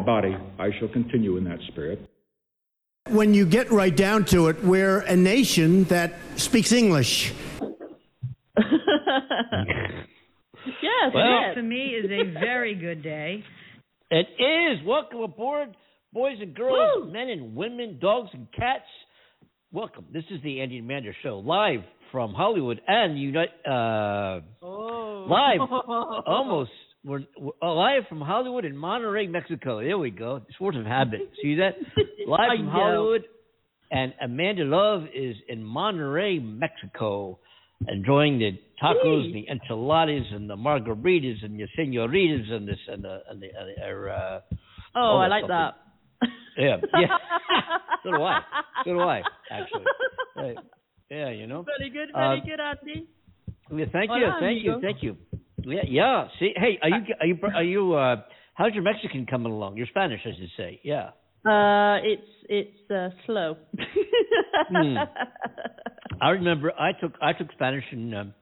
body, I shall continue in that spirit. When you get right down to it, we're a nation that speaks English. yes, Well- yes. For me is a very good day. It is. Welcome aboard, boys and girls, men and women, dogs and cats. Welcome. This is the Andy and Amanda Show, live from Hollywood and Unite. Uh, Oh. live, almost. We're, we're uh, live from Hollywood in Monterey, Mexico. There we go. Sports of habit. See that? Live from. Hollywood, and Amanda Love is in Monterey, Mexico, enjoying the tacos, and the enchiladas, and the margaritas, and the senoritas, and this, and the, and the, uh, uh, Oh, I like that. Yeah, yeah. so do I. So do I, actually. Right. Yeah, you know. Very good, very Uh, good, Andy. Yeah, thank you, thank you, thank you. Yeah, yeah. See, hey, are you are you are you uh how's your Mexican coming along? Your Spanish, I should say. Yeah. Uh, it's it's uh, slow. Hmm. I remember I took I took Spanish in um,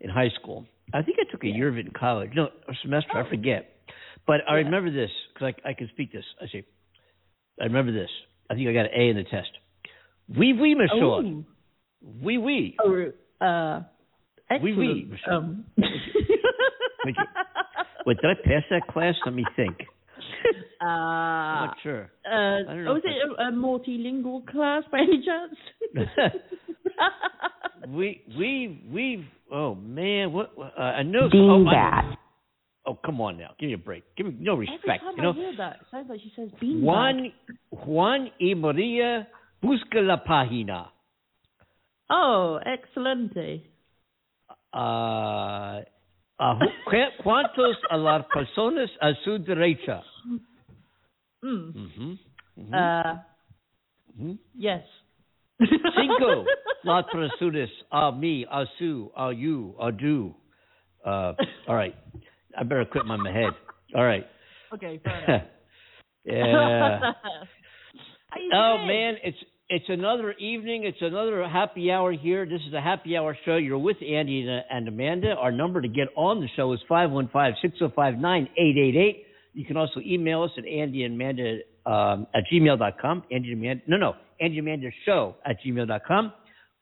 in high school. I think I took a year of it in college. No, a semester. I forget. But I Yeah. remember this because I I can speak this. I say, I remember this. I think I got an A in the test. Oui, oui, monsieur. Ooh. Oui, oui. Oh, uh, Oui, excellent. oui, monsieur. Um, Thank you. Wait, did I pass that class? Let me think. I'm uh, not sure. uh, don't was it a, a multilingual class by any chance? we we we oh man what uh, I know oh, I- oh come on now give me a break give me no respect. Every respect time you know I hear that, it sounds like she says bean Juan Juan y Maria busca la página Oh, excelente. uh, cu- ¿Cuántos a las personas a su derecha? Mm. Mhm. Mhm. Uh, Mhm. yes. Cinco las personas a mí, a su, a you, a do. Uh, all right. I better quit my head. All right. Okay, fair yeah. Oh man, it's it's another evening. It's another happy hour here. This is a happy hour show. You're with Andy and, and Amanda. Our number to get on the show is 515-605-9888. You can also email us at Andy and Amanda um, at gmail.com. Andy and Amanda, no, no, Andy and Amanda show at gmail.com.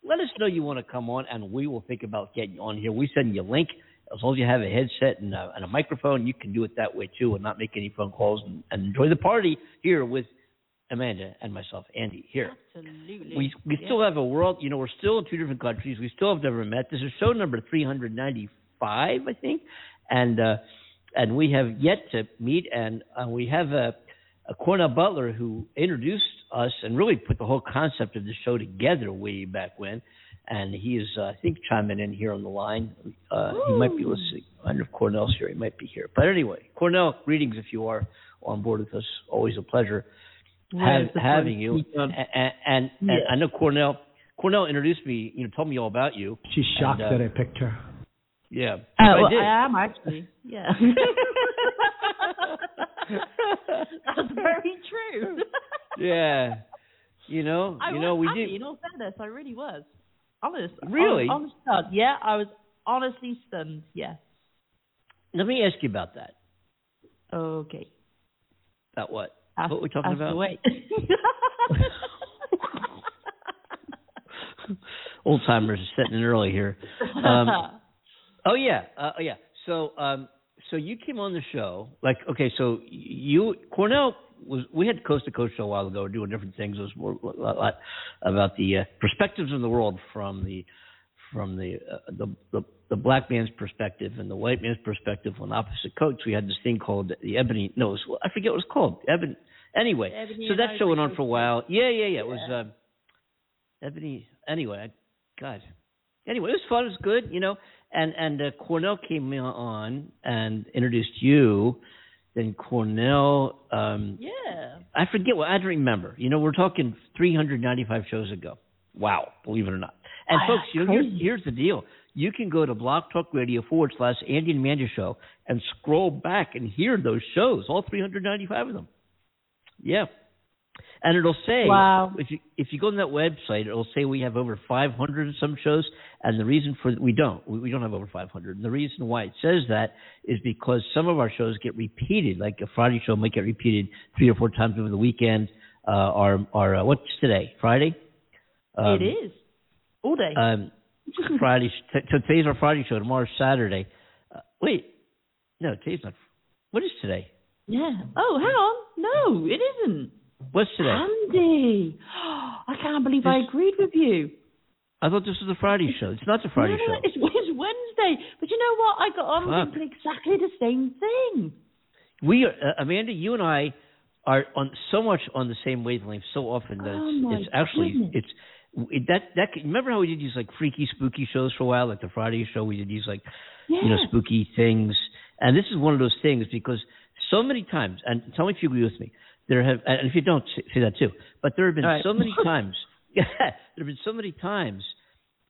Let us know you want to come on, and we will think about getting you on here. We send you a link. As long as you have a headset and a, and a microphone, you can do it that way too, and not make any phone calls and, and enjoy the party here with Amanda and myself, Andy, here. Absolutely. We we Yeah. still have a world. You know, we're still in two different countries. We still have never met. This is show number three hundred ninety five, I think, and uh, and we have yet to meet. And uh, we have a, a Cornell Butler who introduced us and really put the whole concept of the show together way back when. And he is, uh, I think, chiming in here on the line. Uh, he might be listening. I wonder if Cornell's here. He might be here. But anyway, Cornell, greetings if you are on board with us. Always a pleasure have, having you. And, and, and, Yeah. I know Cornell. Cornell introduced me. You know, told me all about you. She's shocked And, uh, that I picked her. Yeah, Uh, I well, did. I am actually. Yeah. That's very true. yeah, you know, I you know, we happy, did. In all fairness, I really was. Honest. Really? Honest, honest God. Yeah, I was honestly stunned. Yeah. Let me ask you about that. Okay. About what? Have, What we talking about? wait. Old timers are setting in early here. Um, oh yeah, uh, oh yeah. So um, so you came on the show. Like okay, so you Cornell was. We had Coast to Coast show a while ago. Doing different things. It was more a lot, lot about the uh, perspectives of the world from the from the, uh, the the the black man's perspective and the white man's perspective on opposite coasts. We had this thing called the ebony. No, it was, I forget what it was called. Ebony. Anyway, Ebony so that show went on for a while. Yeah, yeah, yeah. It was um, Ebony. Anyway, I, God. Anyway, it was fun. It was good, you know. And and uh, Cornell came on and introduced you. Then Cornell. Um, yeah. I forget what I don't remember. You know, we're talking 395 shows ago. Wow, believe it or not. And Wow, folks, you know, here's, here's the deal. You can go to Blog Talk Radio forward slash Andy and Amanda Show and scroll back and hear those shows, all 395 of them. Yeah. And it'll say Wow. if you if you go on that website, it'll say we have over 500 and some shows, and the reason for we don't we, we don't have over 500. And the reason why it says that is because some of our shows get repeated, like a Friday show might get repeated three or four times over the weekend. Uh, our our uh, what's today? Friday. Um, it is. All day. Um, Friday. T- t- today's our Friday show. Tomorrow's Saturday. Uh, wait, no, today's not. What is today? yeah. Oh, hang on. No, it isn't. What's today? Andy. I can't believe I agreed with you. I thought this was the Friday show. It's not the Friday no, no, show. It's, it's Wednesday. But you know what? I got on Fuck. thinking exactly the same thing. We are, uh, Amanda, you and I are on so much on the same wavelength so often that Oh, it's, it's actually goodness. it's it, that that remember how we did these like freaky spooky shows for a while like the Friday show we did these like Yeah. you know spooky things and this is one of those things because so many times and tell me if you agree with me there have and if you don't say that too but there have been right. so many times yeah there have been so many times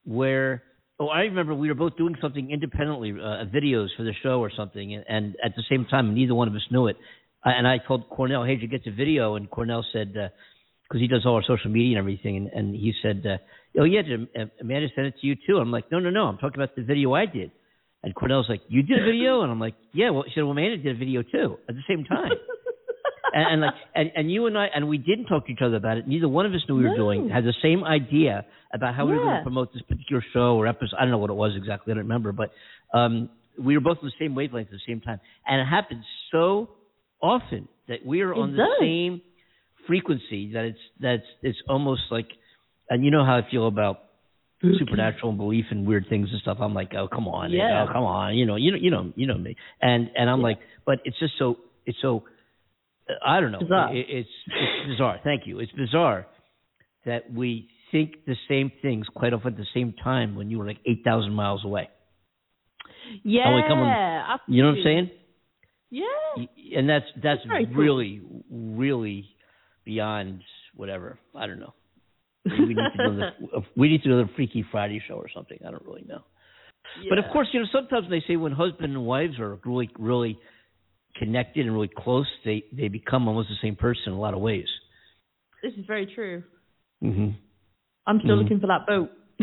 where oh I remember we were both doing something independently uh, videos for the show or something and, and at the same time neither one of us knew it I, and I told Cornell hey did you get the video and Cornell said because he does all our social media and everything and, and he said uh, oh yeah did Amanda send it to you too I'm like no no no I'm talking about the video I did and Cornell's like you did a video and I'm like yeah well she said well Amanda did a video too at the same time and, and like and, and you and I and we didn't talk to each other about it. Neither one of us knew we were No. doing. Had the same idea about how we were going to promote this particular show or episode. I don't know what it was exactly. I don't remember, but um, we were both on the same wavelength at the same time, and it happens so often that we are It on the does. same frequency that it's that's it's almost like. And you know how I feel about mm-hmm. supernatural and belief in weird things and stuff. I'm like, oh come on, Yeah. oh come on, you know, you know, you know, you know me. And and I'm Yeah. like, but it's just so it's so I don't know. Bizarre. It, it's it's bizarre. Thank you. It's bizarre that we think the same things quite often at the same time when you were like eight thousand miles away. Yeah. On- You know what I'm saying? Yeah. And that's that's That's very cool. really really beyond whatever. I don't know. We need to do another, we need to do another Freaky Friday show or something. I don't really know. But of course, you know, sometimes they say when husband and wives are really, really connected and really close, they they become almost the same person in a lot of ways. This is very true. hmm I'm still Mhm. looking for that boat.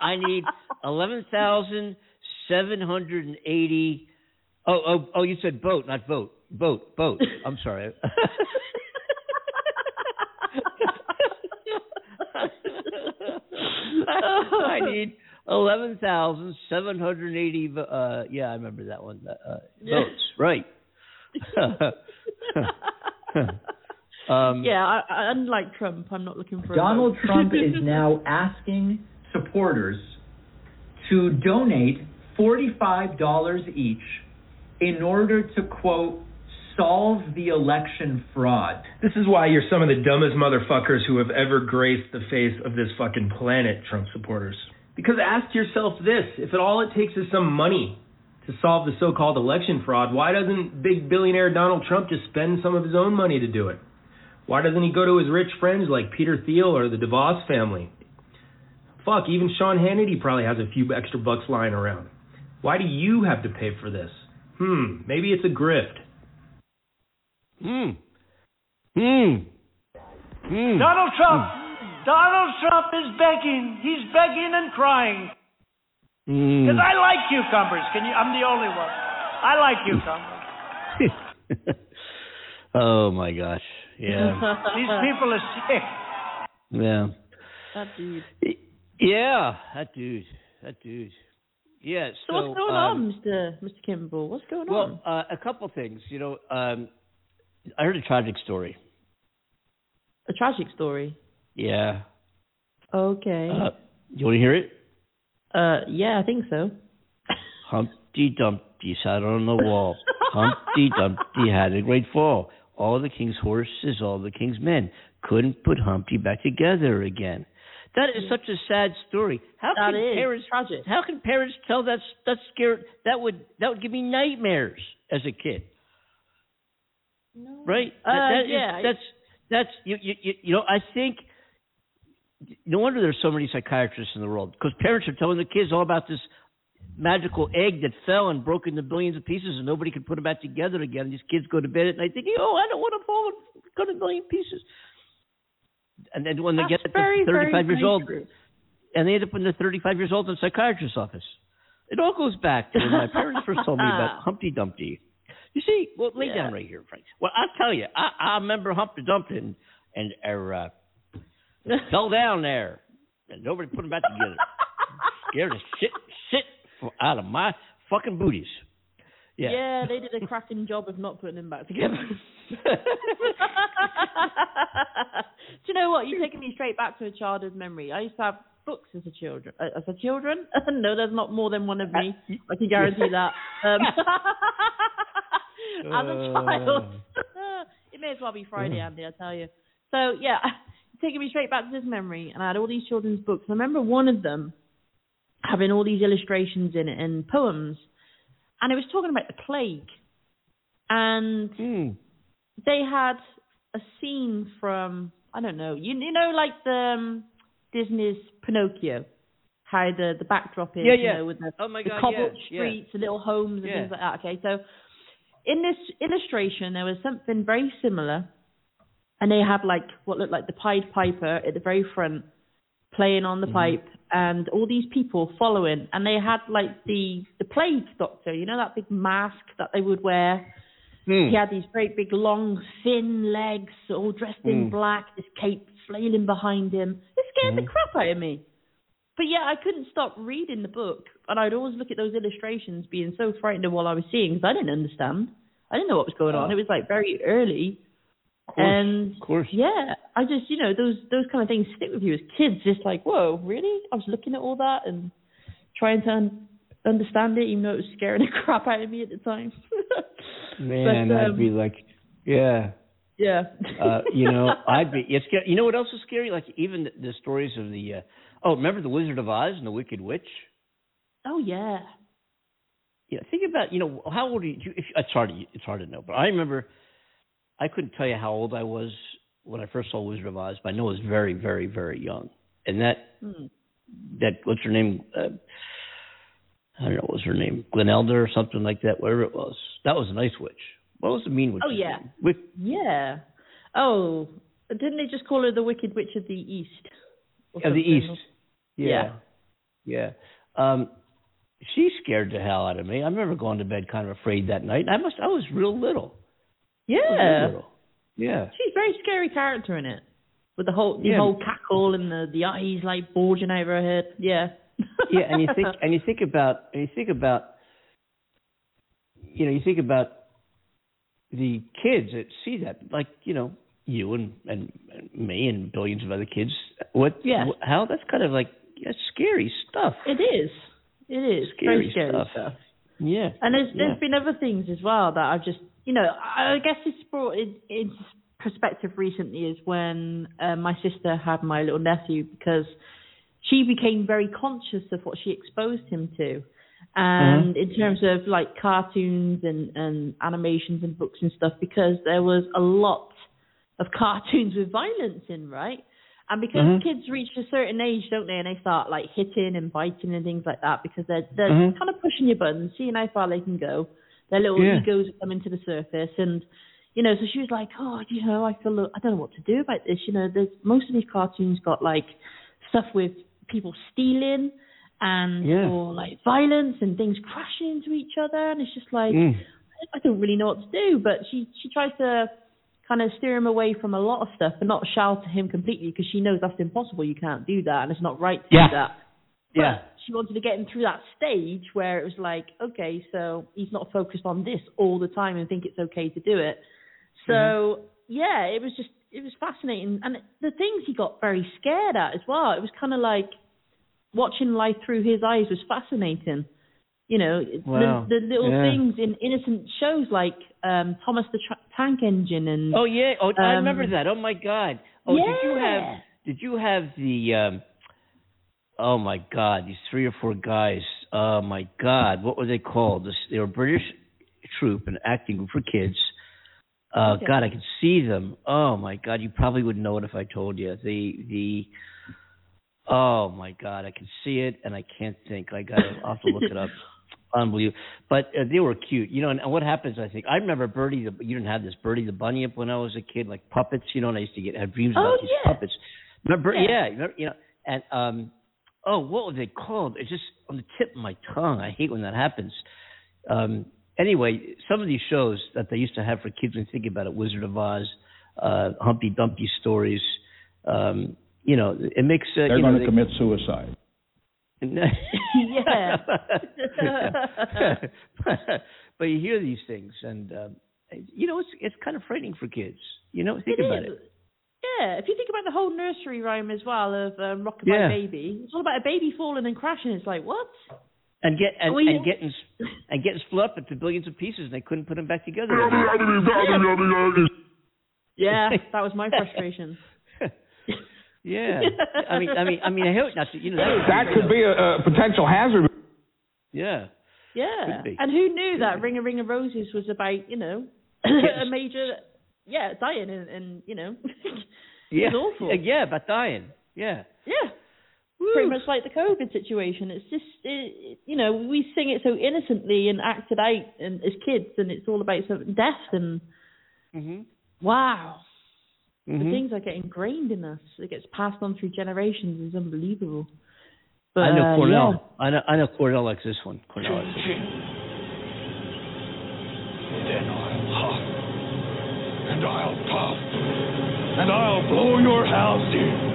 I need eleven thousand seven hundred and eighty. Oh, oh, oh! You said boat, not vote. Boat, boat. I'm sorry. I need eleven thousand seven hundred and eighty. vo- Uh, yeah, I remember that one. Uh, Yeah. votes, right? um, yeah, I, I, unlike Trump, I'm not looking for a Donald vote. Trump is now asking supporters to donate $45 each in order to, quote, solve the election fraud. This is why you're some of the dumbest motherfuckers who have ever graced the face of this fucking planet, Trump supporters. Because ask yourself this if it all it takes is some money to solve the so called election fraud, why doesn't big billionaire Donald Trump just spend some of his own money to do it? Why doesn't he go to his rich friends like Peter Thiel or the DeVos family? Fuck, even Sean Hannity probably has a few extra bucks lying around. Why do you have to pay for this? Hmm, maybe it's a grift. Hmm. Hmm. Hmm. Donald Trump! Donald Trump is begging. He's begging and crying. Hmm. Because I like cucumbers. Can you? I'm the only one. I like cucumbers. oh my gosh. Yeah. These people are sick. Yeah. that dude. Yeah, that dude. That dude. Yeah. So, what's going um, on, Mr. Mr. Kimball? What's going Well, on? uh, a couple things. You know, um, I heard a tragic story. A tragic story. Yeah. Okay. Uh, you want to hear it? Uh, yeah, I think so. Humpty Dumpty sat on the wall. Humpty Dumpty had a great fall. All the king's horses, all the king's men couldn't put Humpty back together again. That is such a sad story. How That can parents tragic. how can parents tell that's that's scared that would that would give me nightmares as a kid. Right? That- Uh, that is- yeah. that's that's you, you you you know I think no wonder there's so many psychiatrists in the world because parents are telling the kids all about this magical egg that fell and broke into billions of pieces and nobody could put it back together again. And these kids go to bed at night thinking, "Oh, I don't want to fall and cut a million pieces." And then when they That's get very, to 35 very, years old, true. and they end up when they're 35 years old in a psychiatrist's office. It all goes back to when my parents first told me about Humpty Dumpty. You see, well, lay down right here, Frank. Well, I'll tell you, I, I remember Humpty Dumpty and, and uh, fell down there, and nobody put him back together. Scared the shit, shit out of my fucking booties. Yeah. Yeah, they did a cracking job of not putting them back together. Do you know what? You're taking me straight back to a childhood memory. I used to have books as a children. Uh, as a children? no, there's not more than one of me. I can guarantee that. Um, as a child, it may as well be Friday, Andy. I tell you. So yeah, taking me straight back to this memory, and I had all these children's books. I remember one of them having all these illustrations in it and poems, and it was talking about the plague, and Hmm. they had a scene from I don't know, you you know like the um, Disney's Pinocchio, how the the backdrop is, Yeah, you yeah. know, with the, Oh my the God, cobbled yeah, streets, the little homes and things like that. Okay, so in this illustration there was something very similar, and they had like what looked like the Pied Piper at the very front playing on the pipe and all these people following and they had like the the plague doctor you know that big mask that they would wear? Hmm. he had these great big long thin legs all dressed in Mm. black this cape flailing behind him. It scared the crap out of me. But yeah i couldn't stop reading the book and i'd always look at those illustrations being so frightened of what i was seeing because i didn't understand i didn't know what was going on Oh. it was like very early course, and of course. yeah, I just you know those those kind of things stick with you as kids. Just like, whoa, really? I was looking at all that and trying to un- understand it, even though it was scaring the crap out of me at the time. Man, But, I'd um, be like, yeah. yeah, uh, you know, I'd be. It's. You know what else is scary? Like even the, the stories of the. Uh, oh, remember the Wizard of Oz and the Wicked Witch? Oh yeah, Yeah, think about. You know, how old are you? If, it's hard. To, it's hard to know, but I remember. I couldn't tell you how old I was when I first saw Wizard of Oz, but I know I was very, very, very young. And that Hmm. that what's her name? Uh, I don't know. What was her name Glenelda or something like that? Whatever it was. That was a nice witch. What was the mean witch? Oh, yeah. Wick, yeah. Oh, didn't they just call her the Wicked Witch of the East? of the? East. Yeah. Yeah. Um she scared the hell out of me. I remember going to bed kind of afraid that night. I must I was real little. Was real Yeah, little. Yeah. she's a very scary character in it, with the whole the Yeah. whole cackle and the the eyes like bulging over her head. Yeah. Yeah, and you think and you think about and you think about you know, you think about the kids that see that, like, you know, you and, and, and me and billions of other kids. What Yeah. how that's kind of like that's scary stuff. It is. It is Scary very scary stuff. stuff. Yeah. And there's Yeah. there's been other things as well that I've just you know I guess it's brought in, into perspective recently is when uh, my sister had my little nephew because she became very conscious of what she exposed him to. And in terms of like cartoons and, and animations and books and stuff, because there was a lot of cartoons with violence in, right? And because Mhm. kids reach a certain age, don't they, and they start like hitting and biting and things like that, because they're they're Mhm. kind of pushing your buttons, seeing how far they can go. Their little Yeah. egos are coming to the surface, and you know, so she was like, "Oh, you know, I feel I don't know what to do about this." You know, there's most of these cartoons got like stuff with people stealing and Yeah. or like violence and things crashing into each other, and it's just like Mm. I don't really know what to do. But she she tries to kind of steer him away from a lot of stuff, but not shelter him completely because she knows that's impossible. You can't do that, and it's not right to Yeah. do that. But Yeah. she wanted to get him through that stage where it was like, okay, so he's not focused on this all the time and think it's okay to do it. So Mm-hmm. yeah, it was just it was fascinating, and the things he got very scared at as well. It was kind of like watching life through his eyes was fascinating. You know, Wow. the, the little Yeah. things in innocent shows like um Thomas the Tra- Tank Engine and Oh yeah. Oh, I Um, remember that. Oh my God. Oh, did you have did you have the um Oh my God, these three or four guys. Oh my God, what were they called? This, they were a British troupe, an acting group for kids. Uh, Okay. God, I could see them. Oh my God, you probably wouldn't know it if I told you. The the Oh my God, I can see it and I can't think. I got I'll have to look it up. Unbelievable. But uh, they were cute, you know. And, and what happens? I think I remember Birdie. The, you didn't have this Birdie the Bunny up when I was a kid, like puppets. You know, and I used to get have dreams about Oh, these yeah. puppets. Remember? Yeah. Yeah. you remember, you know, and um, oh, what were they called? It's just on the tip of my tongue. I hate when that happens. Um, anyway, some of these shows that they used to have for kids, when you think about it, Wizard of Oz, uh, Humpty Dumpty stories. Um, you know, it makes uh, They're you know, going to commit suicide. Yeah. but you hear these things, and um, you know it's it's kind of frightening for kids. You know, think It about is. it. Yeah, if you think about the whole nursery rhyme as well of um, Rockabye Yeah. Baby, it's all about a baby falling and crashing. It's like what? And get and, We- and getting and getting split up into billions of pieces, and they couldn't put them back together. Yeah, that was my frustration. Yeah, I mean, I mean, I mean, I hope not. You know, that, That could be a, a potential hazard. Yeah. Yeah, and who knew that Ring a Ring of Roses was about you know a major yeah dying and, and you know Yeah. it's awful. Yeah, but dying. Yeah. Yeah. Pretty much like the COVID situation. It's just, it, it- you know, we sing it so innocently and act it out and, as kids, and it's all about sort of death and Mm-hmm. wow. The Mhm. things that get ingrained in us, it gets passed on through generations, is unbelievable. But, I know uh, Cornell. I know. I know Cornell likes this one. Cornell likes this one. Then I'll huff, and I'll puff, and I'll blow your house in.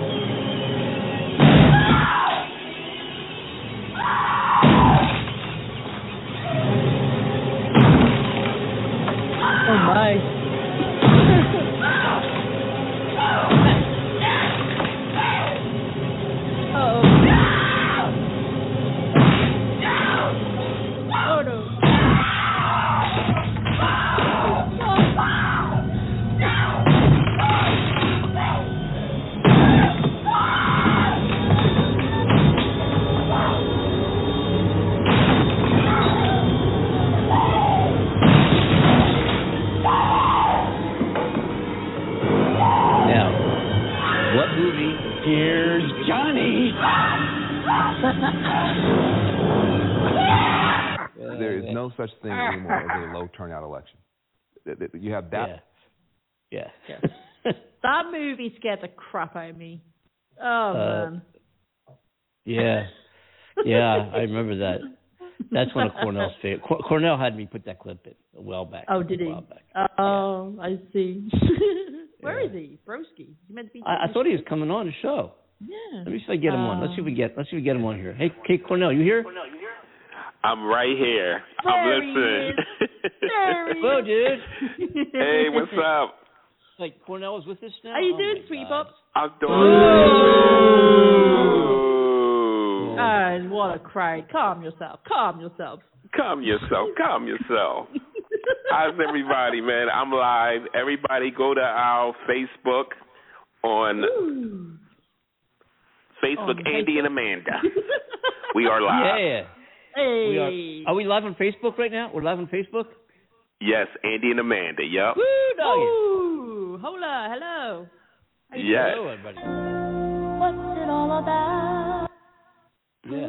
You have that. Yeah. yeah That movie scared the crap out of me. Oh Uh, man. Yeah. Yeah, I remember that. That's one of Cornell's favorite. Cor- Cornell had me put that clip in a while back. Oh, did a he? while back. Oh, I see. Where is he? Broski. He meant to be? I, I thought he was coming on the show. Yeah. Let me see if I get him on. Let's see if we get. Let's see if we get him on here. Hey, hey, Cornell, you here? I'm right here. There I'm listening. There he Hello, dude. hey, what's up? Like Cornell is with us now. How you Oh, doing, my sweet God. pops? I'm doing Ooh. And what a cry! Calm yourself. Calm yourself. Calm yourself. Calm yourself. How's everybody, man? I'm live. Everybody go to our Facebook on Facebook, On Andy and Amanda. we are live. Yeah. Hey. We are. Are we live on Facebook right now? We're live on Facebook. Yes, Andy and Amanda. Yep. Woo, doggy. Ooh, hola, hello. Yes. Hello, everybody. What's it all about? Yeah.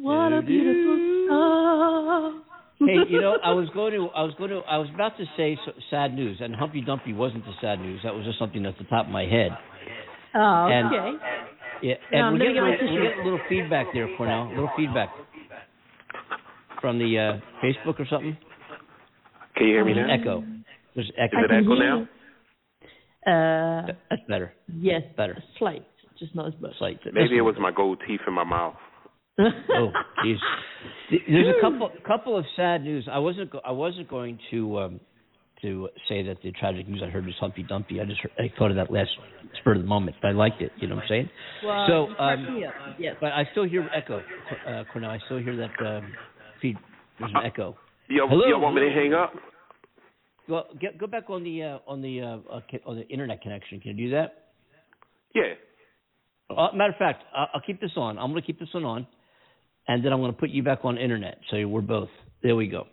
What a beautiful song. hey, you know, I was going to, I was going to, I was about to say so, sad news, and Humpty Dumpty wasn't the sad news. That was just something at the top of my head. Oh, And- okay. Yeah, and I'm we're getting, get my we're getting a little feedback there, Cornell. A little feedback from the uh, Facebook or something. Can you hear me There's now? an echo. There's Is echo. it echo now? Uh, That's better. yes, Better. slight, just not as much. Slight. Maybe it was my gold teeth in my mouth. oh, jeez. There's a couple couple of sad news. I wasn't I wasn't going to um to say that the tragic news I heard was Humpty Dumpty. I just heard, I thought of that last spur of the moment. But I liked it. You know what I'm saying? Well, so you cracked um, yes. but I still hear echo, uh, Cornell. I still hear that um, feed. There's an echo. You Hello? you want me to hang up? Well, get, go back on the uh, on the uh, uh, on the internet connection. Can you do that? Yeah. Uh, matter of fact, I'll, I'll keep this on. I'm going to keep this one on, and then I'm going to put you back on internet. So we're both. There we go.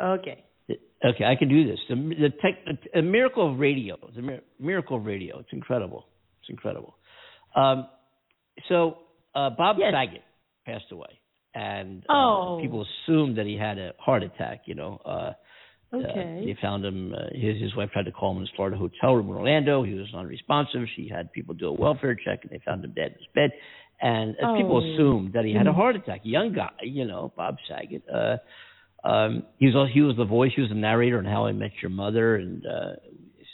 Okay. Okay, I can do this. The, the tech, the, miracle of radio. The mir- miracle of radio. It's incredible. It's incredible. Um, so uh, Bob Saget passed away, and uh, Oh. people assumed that he had a heart attack. You know. Uh, Okay. uh, they found him. Uh, his his wife tried to call him in his Florida hotel room in Orlando. He was unresponsive. She had people do a welfare check, and they found him dead in his bed. And uh, people Oh. assumed that he had a heart attack. Young guy, you know, Bob Saget. Uh, um, he was also, he was the voice. He was the narrator on How I Met Your Mother, and uh,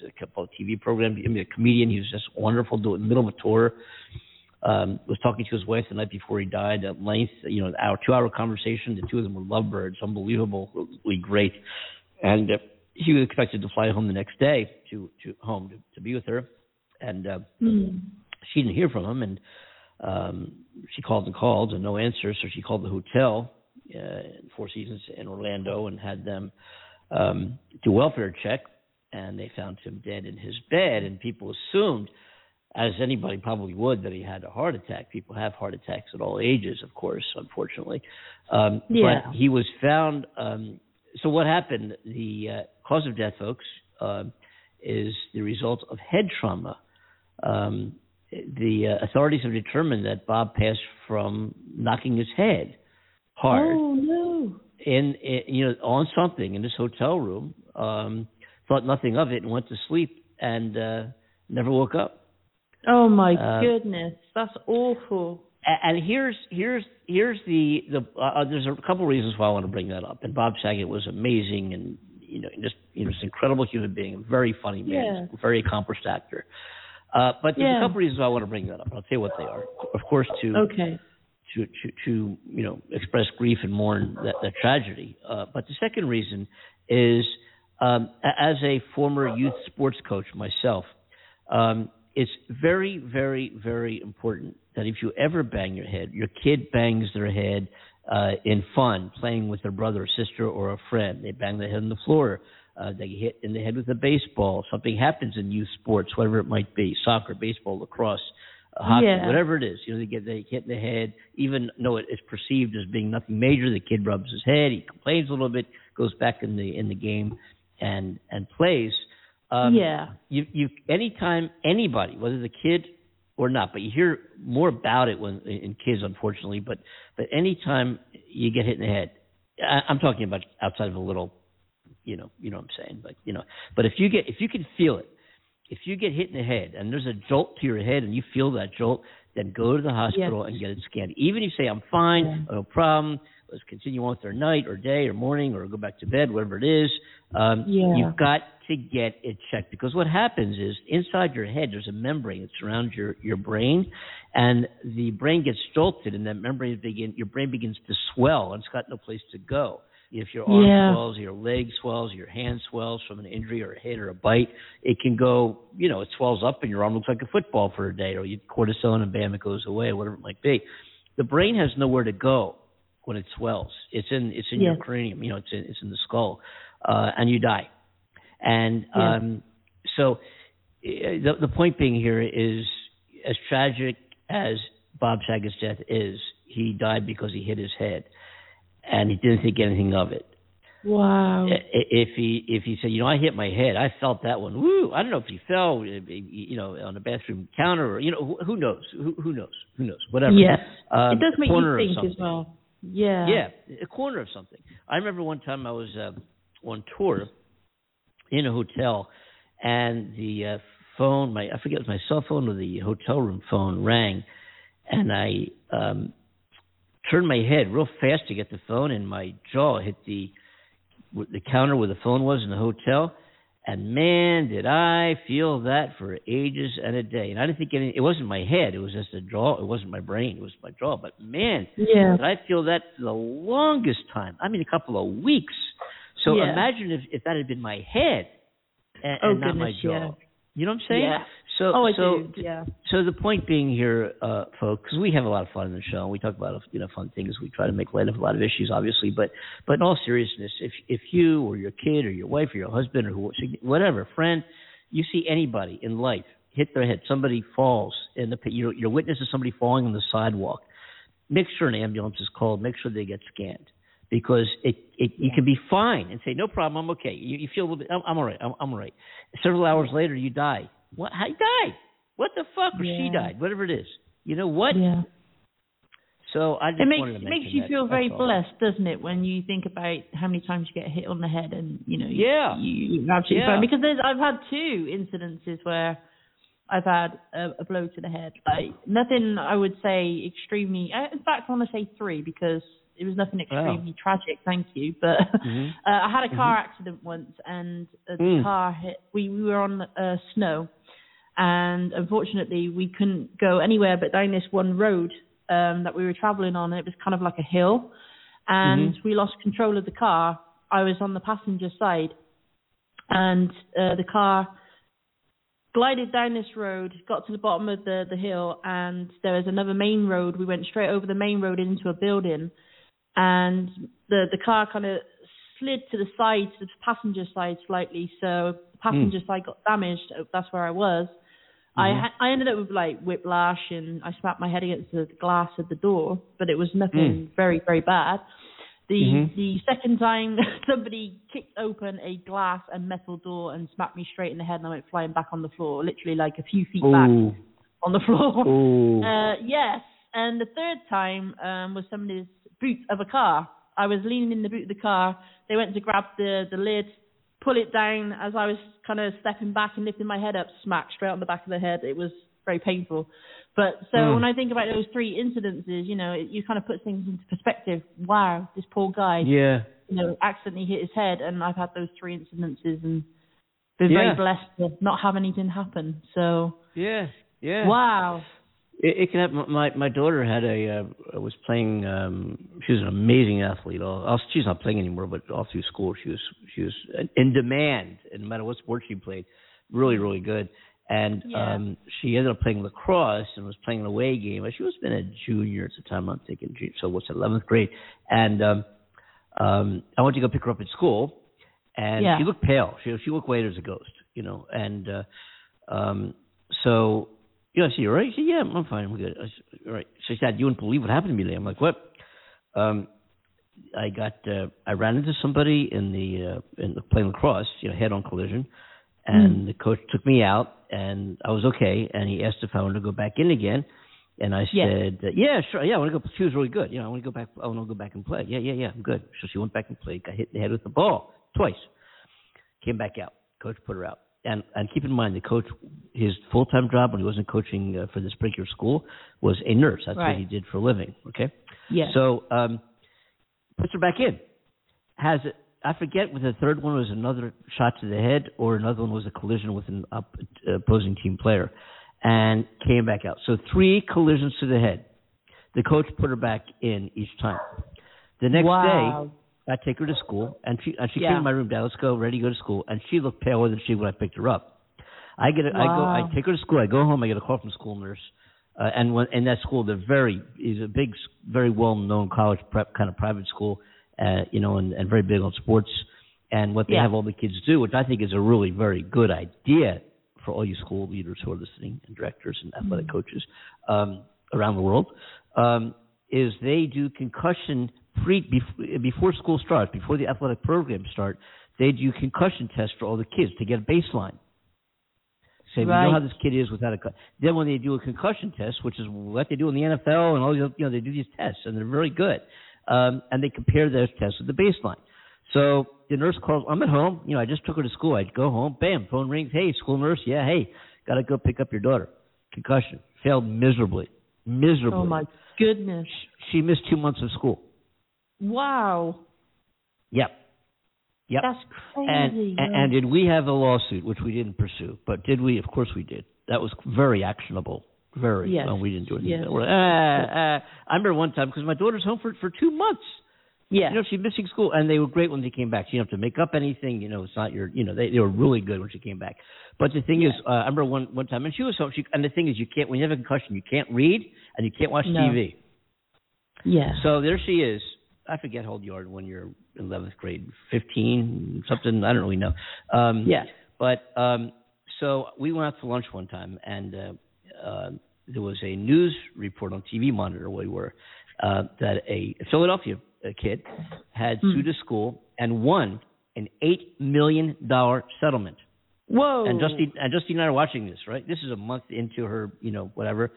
a couple of TV programs. I mean, a comedian. He was just wonderful. Doing middle of a tour. Um, was talking to his wife the night before he died at length. You know, our two hour conversation. The two of them were lovebirds. Unbelievably great. And uh, he was expected to fly home the next day to to home to, to be with her, and uh, Hmm. she didn't hear from him, and um, she called and called and no answer, so she called the hotel, uh, Four Seasons in Orlando, and had them um, do a welfare check, and they found him dead in his bed, and people assumed. As anybody probably would, that he had a heart attack. People have heart attacks at all ages, of course, unfortunately. Um, Yeah. But he was found. Um, so what happened? The uh, cause of death, folks, uh, is the result of head trauma. Um, the uh, authorities have determined that Bob passed from knocking his head hard Oh no. in, in you know on something in this hotel room. Um, thought nothing of it and went to sleep and uh, never woke up. Oh my Uh, goodness, that's awful. And here's here's here's the the uh, there's a couple reasons why I want to bring that up. And Bob Saget was amazing and you know just you know just an incredible human being, a very funny man, Yeah. very accomplished actor. Uh, but there's Yeah. a couple reasons why I want to bring that up. I'll tell you what they are. Of course, to Okay. to to, to you know express grief and mourn that, that tragedy. Uh, but the second reason is um, as a former youth sports coach myself, um, it's very very very important that if you ever bang your head, your kid bangs their head uh, in fun, playing with their brother or sister or a friend. They bang their head on the floor. Uh, they get hit in the head with a baseball. Something happens in youth sports, whatever it might be, soccer, baseball, lacrosse, uh, hockey, Yeah. whatever it is. You know, they get they hit in the head, even though it is perceived as being nothing major. The kid rubs his head, he complains a little bit, goes back in the in the game, and and plays. Um, Yeah. You you anytime anybody, whether the kid or not, but you hear more about it when in kids, unfortunately. But but anytime you get hit in the head, I, I'm talking about outside of a little, you know, you know what I'm saying. But you know, but if you get if you can feel it, if you get hit in the head and there's a jolt to your head and you feel that jolt, then go to the hospital and get it scanned. Even if you say I'm fine, no problem, let's continue on with our night or day or morning or go back to bed, whatever it is. Um, Yeah. You've got to get it checked because what happens is inside your head there's a membrane that surrounds your your brain, and the brain gets jolted and that membrane begin your brain begins to swell and it's got no place to go. If your arm Yeah. swells, your leg swells, your hand swells from an injury or a hit or a bite, it can go, you know, it swells up and your arm looks like a football for a day, or you cortisone and bam, it goes away, whatever it might be. The brain has nowhere to go when it swells. It's in it's in your cranium, you know, it's in it's in the skull, uh, and you die. And Yeah. um, so uh, the the point being here is as tragic as Bob Saget's death is, he died because he hit his head, and he didn't think anything of it. Wow. If he if he said, you know, I hit my head, I felt that one. Woo! I don't know if he fell, uh, you know, on the bathroom counter, or you know, who- who knows? Who, who knows? Who knows? Whatever. Yes. Um, it does make you think as well. Yeah. Yeah, a corner of something. I remember one time I was uh, on tour in a hotel, and the uh, phone, my I forget it was my cell phone or the hotel room phone rang, and I um, turned my head real fast to get the phone, and my jaw hit the the counter where the phone was in the hotel, and man, did I feel that for ages and a day. And I didn't think any, it wasn't my head; it was just a jaw. It wasn't my brain; it was my jaw. But man, Yeah. did I feel that for the longest time? I mean, a couple of weeks. So Yeah. imagine if if that had been my head and, Oh, and not my goodness, jaw. yeah. You know what I'm saying? Yeah. So Oh, I so do, yeah. so the point being here, uh, folks, because we have a lot of fun in the show. We talk about you know fun things. We try to make light of a lot of issues, obviously. But but in all seriousness, if if you or your kid or your wife or your husband or who, whatever friend, you see anybody in life hit their head, somebody falls in the pit, you're, you're witness to somebody falling on the sidewalk. Make sure an ambulance is called. Make sure they get scanned because it, it you can be fine and say no problem, I'm okay. You, you feel a little bit, I'm, I'm all right, I'm, I'm all right. Several hours later, you die. What? How you died? What the fuck? Or she died? Whatever it is. You know what? Yeah. So I just It makes it makes you that. feel That's very all. blessed, doesn't it, when you think about how many times you get hit on the head and you know Yeah. you, absolutely Yeah. fine. Because there's I've had two incidences where I've had a, a blow to the head. Like nothing I would say extremely. uh, In fact, I want to say three because it was nothing extremely tragic. Thank you, but Mhm. uh, I had a car accident once, and the Mm. car hit. We we were on uh, snow, and unfortunately we couldn't go anywhere but down this one road um, that we were traveling on. And it was kind of like a hill, and Mhm. we lost control of the car. I was on the passenger side, and uh, the car glided down this road, got to the bottom of the the hill, and there was another main road. We went straight over the main road into a building, and the the car kind of slid to the side, to the passenger side slightly. So the passenger side got damaged. Uh, That's where I was. I Mhm. ha- I ended up with like whiplash, and I smacked my head against the glass of the door, but it was nothing very very bad. The Mhm. the second time somebody kicked open a glass and metal door and smacked me straight in the head, and I went flying back on the floor, literally like a few feet back on the floor. Uh, yes, and the third time um, was somebody's boot of a car. I was leaning in the boot of the car. They went to grab the the lid, pull it down as I was kind of stepping back and lifting my head up, smack straight on the back of the head. It was very painful. But so Mm. when I think about those three incidences, you know, it, you kind of put things into perspective. Wow, this poor guy, Yeah. you know, accidentally hit his head, and I've had those three incidences and been Yeah. very blessed to not have anything happen. So Yeah. Yeah. wow. It, it can happen. My my daughter had a uh, was playing. Um, she was an amazing athlete. All, all she's not playing anymore, but all through school she was she was in demand. And no matter what sport she played, really really good. And Yeah. um, she ended up playing lacrosse and was playing an away game. She was been a junior at the time. I'm thinking, so what's eleventh grade? And um, um, I went to go pick her up at school, and Yeah. she looked pale. She she looked white as a ghost, you know. And uh, um, so you know, I said, all right? She said, yeah, I'm fine. I'm good. I said, all right. She said, you wouldn't believe what happened to me today. I'm like, what? Um, I got, uh, I ran into somebody in the, uh, in the playing lacrosse, you know, head on collision. And the coach took me out and I was okay. And he asked if I wanted to go back in again. And I Yeah. said, uh, yeah, sure. Yeah, I want to go. She was really good. You know, I want to go back. I want to go back and play. Yeah, yeah, yeah. I'm good. So she went back and played. Got hit in the head with the ball twice. Came back out. Coach put her out. And and keep in mind, the coach, his full time job when he wasn't coaching uh, for this particular school was a nurse. That's what he did for a living. Okay. Yeah. So um, puts her back in. Has it? I forget whether the third one was another shot to the head or another one was a collision with an up, opposing team player, and came back out. So three collisions to the head. The coach put her back in each time. The next Wow. day, I take her to school, and she and she Yeah. came to my room. Dad, let's go, ready to go to school. And she looked paler than she when I picked her up. I get, a, I go, Wow. I take her to school. I go home. I get a call from the school nurse, uh, and when in that school, they're very is a big, very well known college prep kind of private school, uh, you know, and, and very big on sports. And what they Yeah. have all the kids do, which I think is a really very good idea for all you school leaders who are listening and directors and athletic coaches um, around the world, um, is they do concussion pre bef- before school starts, before the athletic programs start. They do concussion tests for all the kids to get a baseline. Say, we know how this kid is without a. co- Then when they do a concussion test, which is what they do in the NFL and all these, you know, they do these tests and they're very good, um, and they compare those tests with the baseline. So the nurse calls. I'm at home. You know, I just took her to school. I'd go home. Bam, phone rings. Hey, school nurse. Yeah, hey, got to go pick up your daughter. Concussion. Failed miserably. Miserably. Oh my goodness. She missed two months of school. Wow. Yep. Yep. That's And, crazy. and and did we have a lawsuit, which we didn't pursue? But did we? Of course we did. That was very actionable. Very. Yes. Well, we didn't do anything. Yes. Like, "Ah, ah." I remember one time because my daughter's home for for two months. yeah. You know, she's missing school, and they were great when they came back. She didn't have to make up anything. You know, it's not your. You know, they they were really good when she came back. But the thing is, uh, I remember one one time, and she was home. She and the thing is, you can't when you have a concussion, you can't read and you can't watch No. TV. yeah. So there she is. I forget how old you are when you're in 11th grade, 15, something. I don't really know. Um, Yeah. But um, so we went out to lunch one time, and uh, uh, there was a news report on TV monitor where we were uh, that a Philadelphia kid had Hmm. sued a school and won an eight million dollar settlement. Whoa. And Justine and Justine and I are watching this, right? This is a month into her, you know, whatever.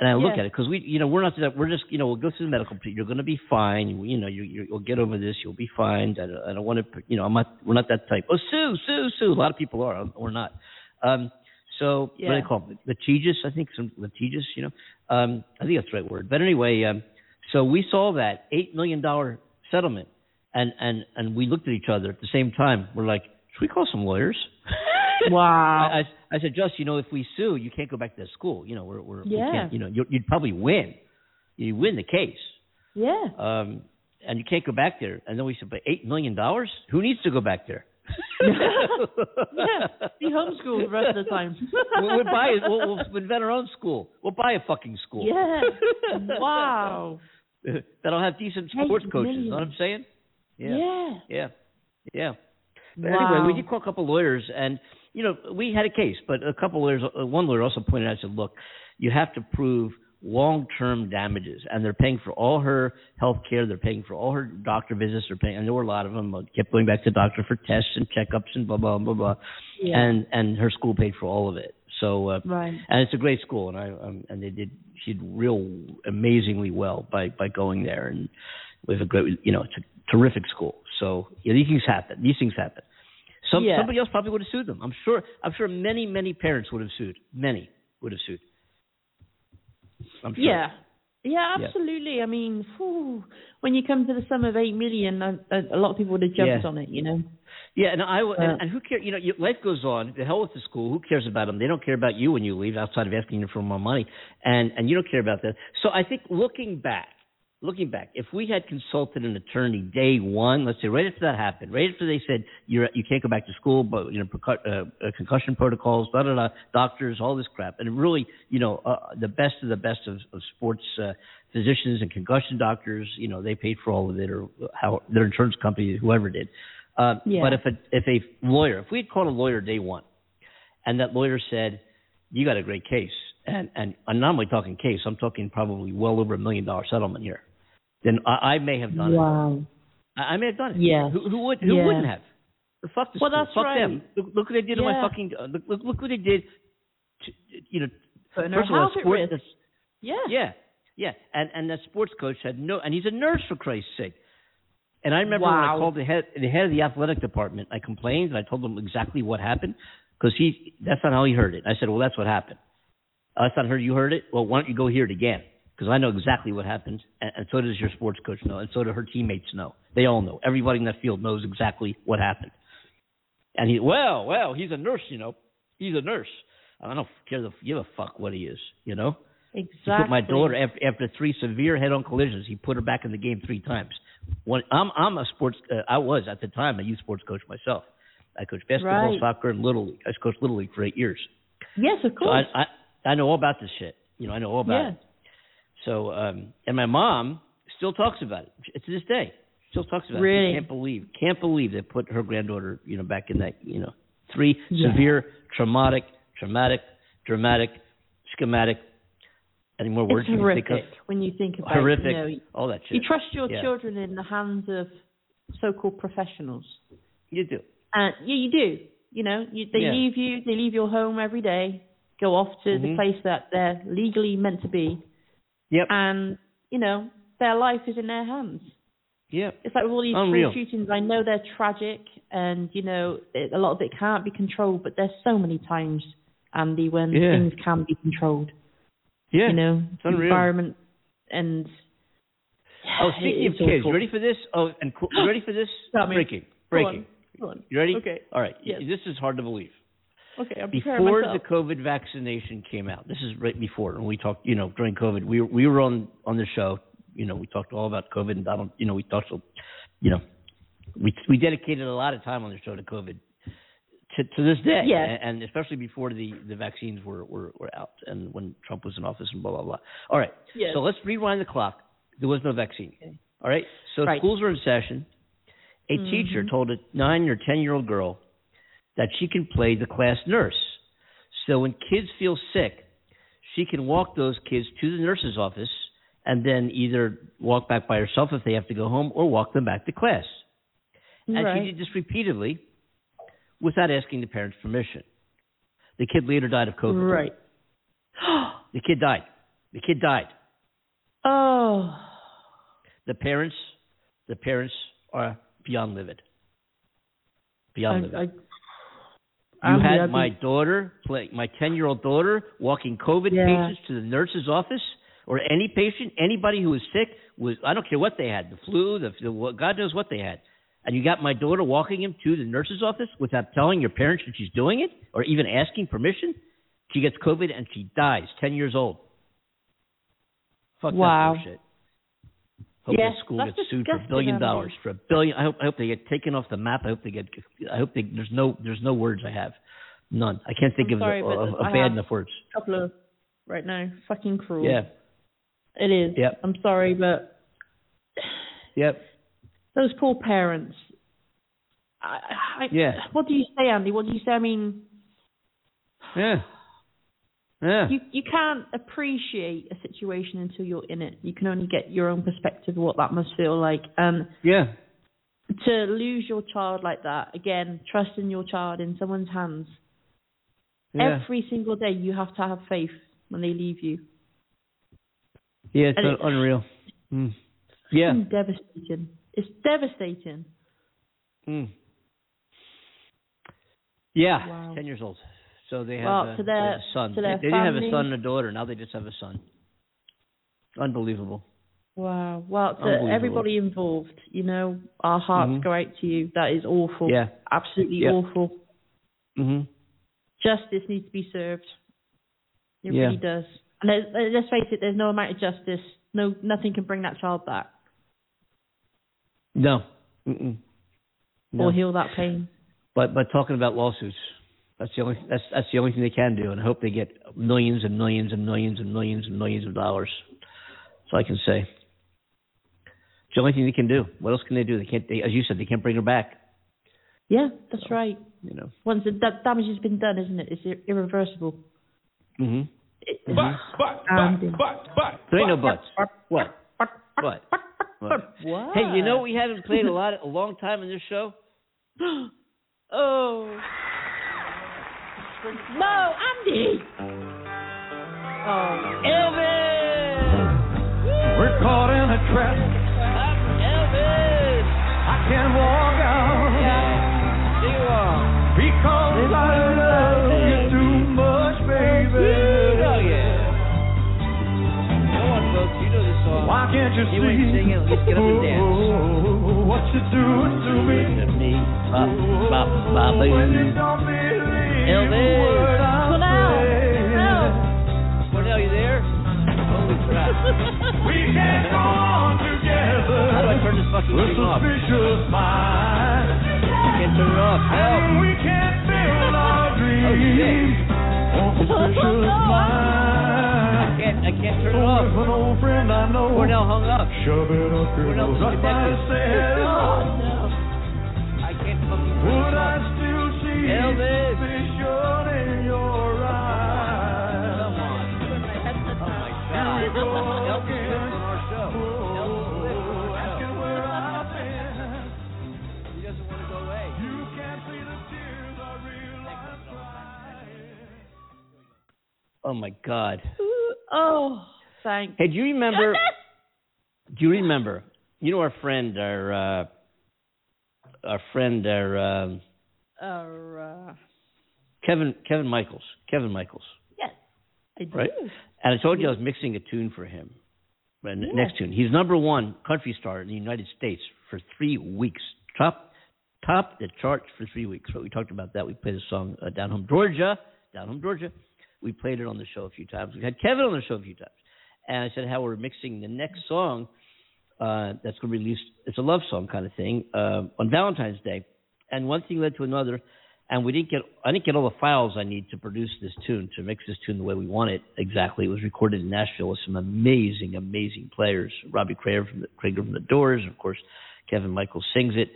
And I look Yeah. at it because we, you know, we're not that. We're just, you know, we'll go through the medical. You're going to be fine. You, you know, you, you, you'll get over this. You'll be fine. I don't, I don't want to, you know, I'm not. We're not that type. Oh, sue, sue, sue. A lot of people are. We're not. Um, so what do they call it? Litigious, I think. Some litigious, you know. Um, I think that's the right word. But anyway, um, so we saw that eight million dollar settlement, and and and we looked at each other at the same time. We're like, should we call some lawyers? Wow. I, I, I said, just you know, if we sue, you can't go back to that school. You know, we're, we're we Yeah. can't, you know, you, you'd probably win. You win the case, yeah. um, and you can't go back there. And then we said, but eight million dollars? Who needs to go back there? yeah. Be homeschooled the rest of the time. we'll, we'll buy it. We'll, we'll invent our own school. We'll buy a fucking school. Yeah. Wow. That'll have decent sports coaches. million. Know what I'm saying? Yeah. Yeah. Yeah. But Wow. anyway, we did call a couple lawyers, and you know, we had a case, but a couple lawyers. uh, One lawyer also pointed out, said, "Look, you have to prove long-term damages, and they're paying for all her health care. They're paying for all her doctor visits. They're paying, and there were a lot of them. uh, Kept going back to the doctor for tests and checkups and blah blah blah blah. Yeah. And and her school paid for all of it. So uh, Right. and it's a great school, and I um, and they did she did real amazingly well by by going there, and with a great you know it's a terrific school. So yeah, these things happen. These things happen. Some Yeah. somebody else probably would have sued them. I'm sure. I'm sure many many parents would have sued. Many would have sued. I'm sure. Yeah. Yeah, Yeah. absolutely. I mean, whew, when you come to the sum of eight million, a, a, lot of people would have jumped Yeah. on it. You know. Yeah, and I Uh, and, and who cares? You know, life goes on. The hell with the school. Who cares about them? They don't care about you when you leave, outside of asking you for more money, and and you don't care about that. So I think looking back, looking back, if we had consulted an attorney day one, let's say right after that happened, right after they said you're you can't go back to school, but you know percu- uh, uh, concussion protocols, da da da, doctors, all this crap, and really, you know, uh, the best of the best of, of sports. Uh, physicians and concussion doctors, you know, they paid for all of it, or how their insurance company, whoever did. Uh, Yeah. But if a if a lawyer, if we had called a lawyer day one, and that lawyer said, "You got a great case," and and I'm not only talking case, I'm talking probably well over a million dollar settlement here, then I, I may have done it. Wow. I, I may have done it. Yes. Who, who would? Who Yeah. wouldn't have? Fuck the Well, school. that's Fuck right. them. Look, look what they did to my fucking. Uh, look, look, look what they did. To, you know, Putting her first of all, health at risk. Yeah. yeah, yeah, and and that sports coach had no, and he's a nurse for Christ's sake. And I remember when I called the head the head of the athletic department, I complained and I told him exactly what happened because he that's not how he heard it. I said, well, that's what happened. Uh, that's not how you heard it. Well, why don't you go hear it again? Because I know exactly what happened, and, and so does your sports coach know, and so do her teammates know. They all know. Everybody in that field knows exactly what happened. And he, well, well, he's a nurse, you know. He's a nurse. I don't care the give a fuck what he is, you know. Exactly. He put my daughter after, after three severe head-on collisions. He put her back in the game three times. When I'm I'm a sports uh, I was at the time a youth sports coach myself. I coached basketball, Right. soccer, and little league. I coached little league for eight years. Yes, of So I, course. I I know all about this shit. You know I know all about Yeah. it. So um and my mom still talks about it to this day. Still talks about Really? it. Can't believe can't believe they put her granddaughter you know back in that you know three Yeah. severe traumatic traumatic dramatic schematic. Any more words it's you can think of? horrific when you think about horrific, it. You, know, all that shit. you trust your Yeah. children in the hands of so-called professionals. You do. And yeah, you do. You know, you, they Yeah. leave you, they leave your home every day, go off to the Mhm. place that they're legally meant to be, Yep. and you know their life is in their hands. Yep. It's like with all these Unreal. shootings. I know they're tragic, and you know it, a lot of it can't be controlled. But there's so many times, Andy, when Yeah. things can be controlled. Yeah. You know, it's unreal. environment and. Oh, speaking of kids, awful. you ready for this? Oh, and you ready for this? Stop me. Breaking, Go breaking. on. You ready? Okay. All right. Yes. This is hard to believe. Okay, I'm Before the COVID vaccination came out, this is right before, and we talked, you know, during COVID, we we were on on the show. You know, we talked all about COVID, and Donald. You know, we talked, you know, we we dedicated a lot of time on the show to COVID. To, to this day, Yeah. and, and especially before the, the vaccines were, were, were out and when Trump was in office and blah blah blah. All right, Yes. so let's rewind the clock. There was no vaccine. All right, so Right. schools were in session. A teacher Mhm. told a nine or ten year old girl that she can play the class nurse. So when kids feel sick, she can walk those kids to the nurse's office and then either walk back by herself if they have to go home or walk them back to class. And Right. she did this repeatedly without asking the parents' permission. The kid later died of COVID. Right. The kid died. The kid died. Oh. The parents, the parents are beyond livid. Beyond livid. I, I, You I'm had my daughter, play, my 10 year old daughter, walking COVID Yeah. patients to the nurse's office, or any patient, anybody who was sick, was I don't care what they had, the flu, the, the God knows what they had. And you got my daughter walking him to the nurse's office without telling your parents that she's doing it, or even asking permission. She gets COVID and she dies, 10 years old. Fuck Wow. that bullshit. Hope Yeah, that school that's gets sued for a billion Andy. dollars. For a billion, I hope I hope they get taken off the map. I hope they get. I hope they. There's no. There's no words I have. None. I can't think I'm of sorry, a, a, a bad enough words. A couple of right now. Fucking cruel. Yeah. It is. Yep. I'm sorry, but Yep. those poor parents. I, I, Yeah. What do you say, Andy? What do you say? I mean, Yeah. Yeah. you you can't appreciate a situation until you're in it. You can only get your own perspective of what that must feel like. And yeah. to lose your child like that, again, trusting your child in someone's hands. Yeah. Every single day, you have to have faith when they leave you. Yeah. It's and un- it- unreal. Mm. Yeah. Devastating. It's devastating. Mm. Yeah. Wow. Ten years old. So they have, Well, a, to their- a son. to their they, they didn't have a son and a daughter. Now they just have a son. Unbelievable. Wow. Well, to everybody involved, you know, our hearts Mhm. go out to you. That is awful. Yeah. Absolutely Yeah. awful. hmm Justice needs to be served. It Yeah. really does. And let's face it, there's no amount of justice. No, nothing can bring that child back No. Mm-mm. No. or heal that pain. But but talking about lawsuits, that's the only that's that's the only thing they can do, and I hope they get millions and millions and millions and millions and millions of dollars. That's all I can say. It's the only thing they can do. What else can they do? They can't. They, as you said, they can't bring her back. Yeah, that's right. You know. Once the da- damage has been done, isn't it? It's ir- irreversible. hmm It- But but Um, but but There ain't no buts. What? What? What? What? Hey, you know we haven't played a lot, a long time in this show. oh. No, Andy. Oh. Elvis. We're caught in a trap. Elvis. I can't walk out. You are. Because I love you too much, baby. Oh yeah. Come on, folks. You know this song. Why can't you You see? ain't singing. Let's get up and dance. Oh, what you doing to me? To me. Bop, bop, bop, Would it off. We can't fail our dreams. I Oh my God. Oh, thank. Hey, do you remember? Do you remember? You know our friend, our uh, our friend, our um, Uh, Kevin Kevin Michaels. Kevin Michaels. yes, I do. Right. And I told you I was mixing a tune for him. Right. Next tune. He's number one country star in the United States for three weeks. Top top the charts for three weeks. But we talked about that. We played a song, uh, Down Home Georgia, Down Home Georgia. We played it on the show a few times. We had Kevin on the show a few times. And I said how we're mixing the next song uh, that's going to be released. It's a love song kind of thing uh, on Valentine's Day. And one thing led to another. And we didn't get I didn't get all the files I need to produce this tune to mix this tune the way we want it exactly. It was recorded in Nashville with some amazing, amazing players. Robby Krieger from the Krieger from the Doors, of course, Kevin Michael sings it.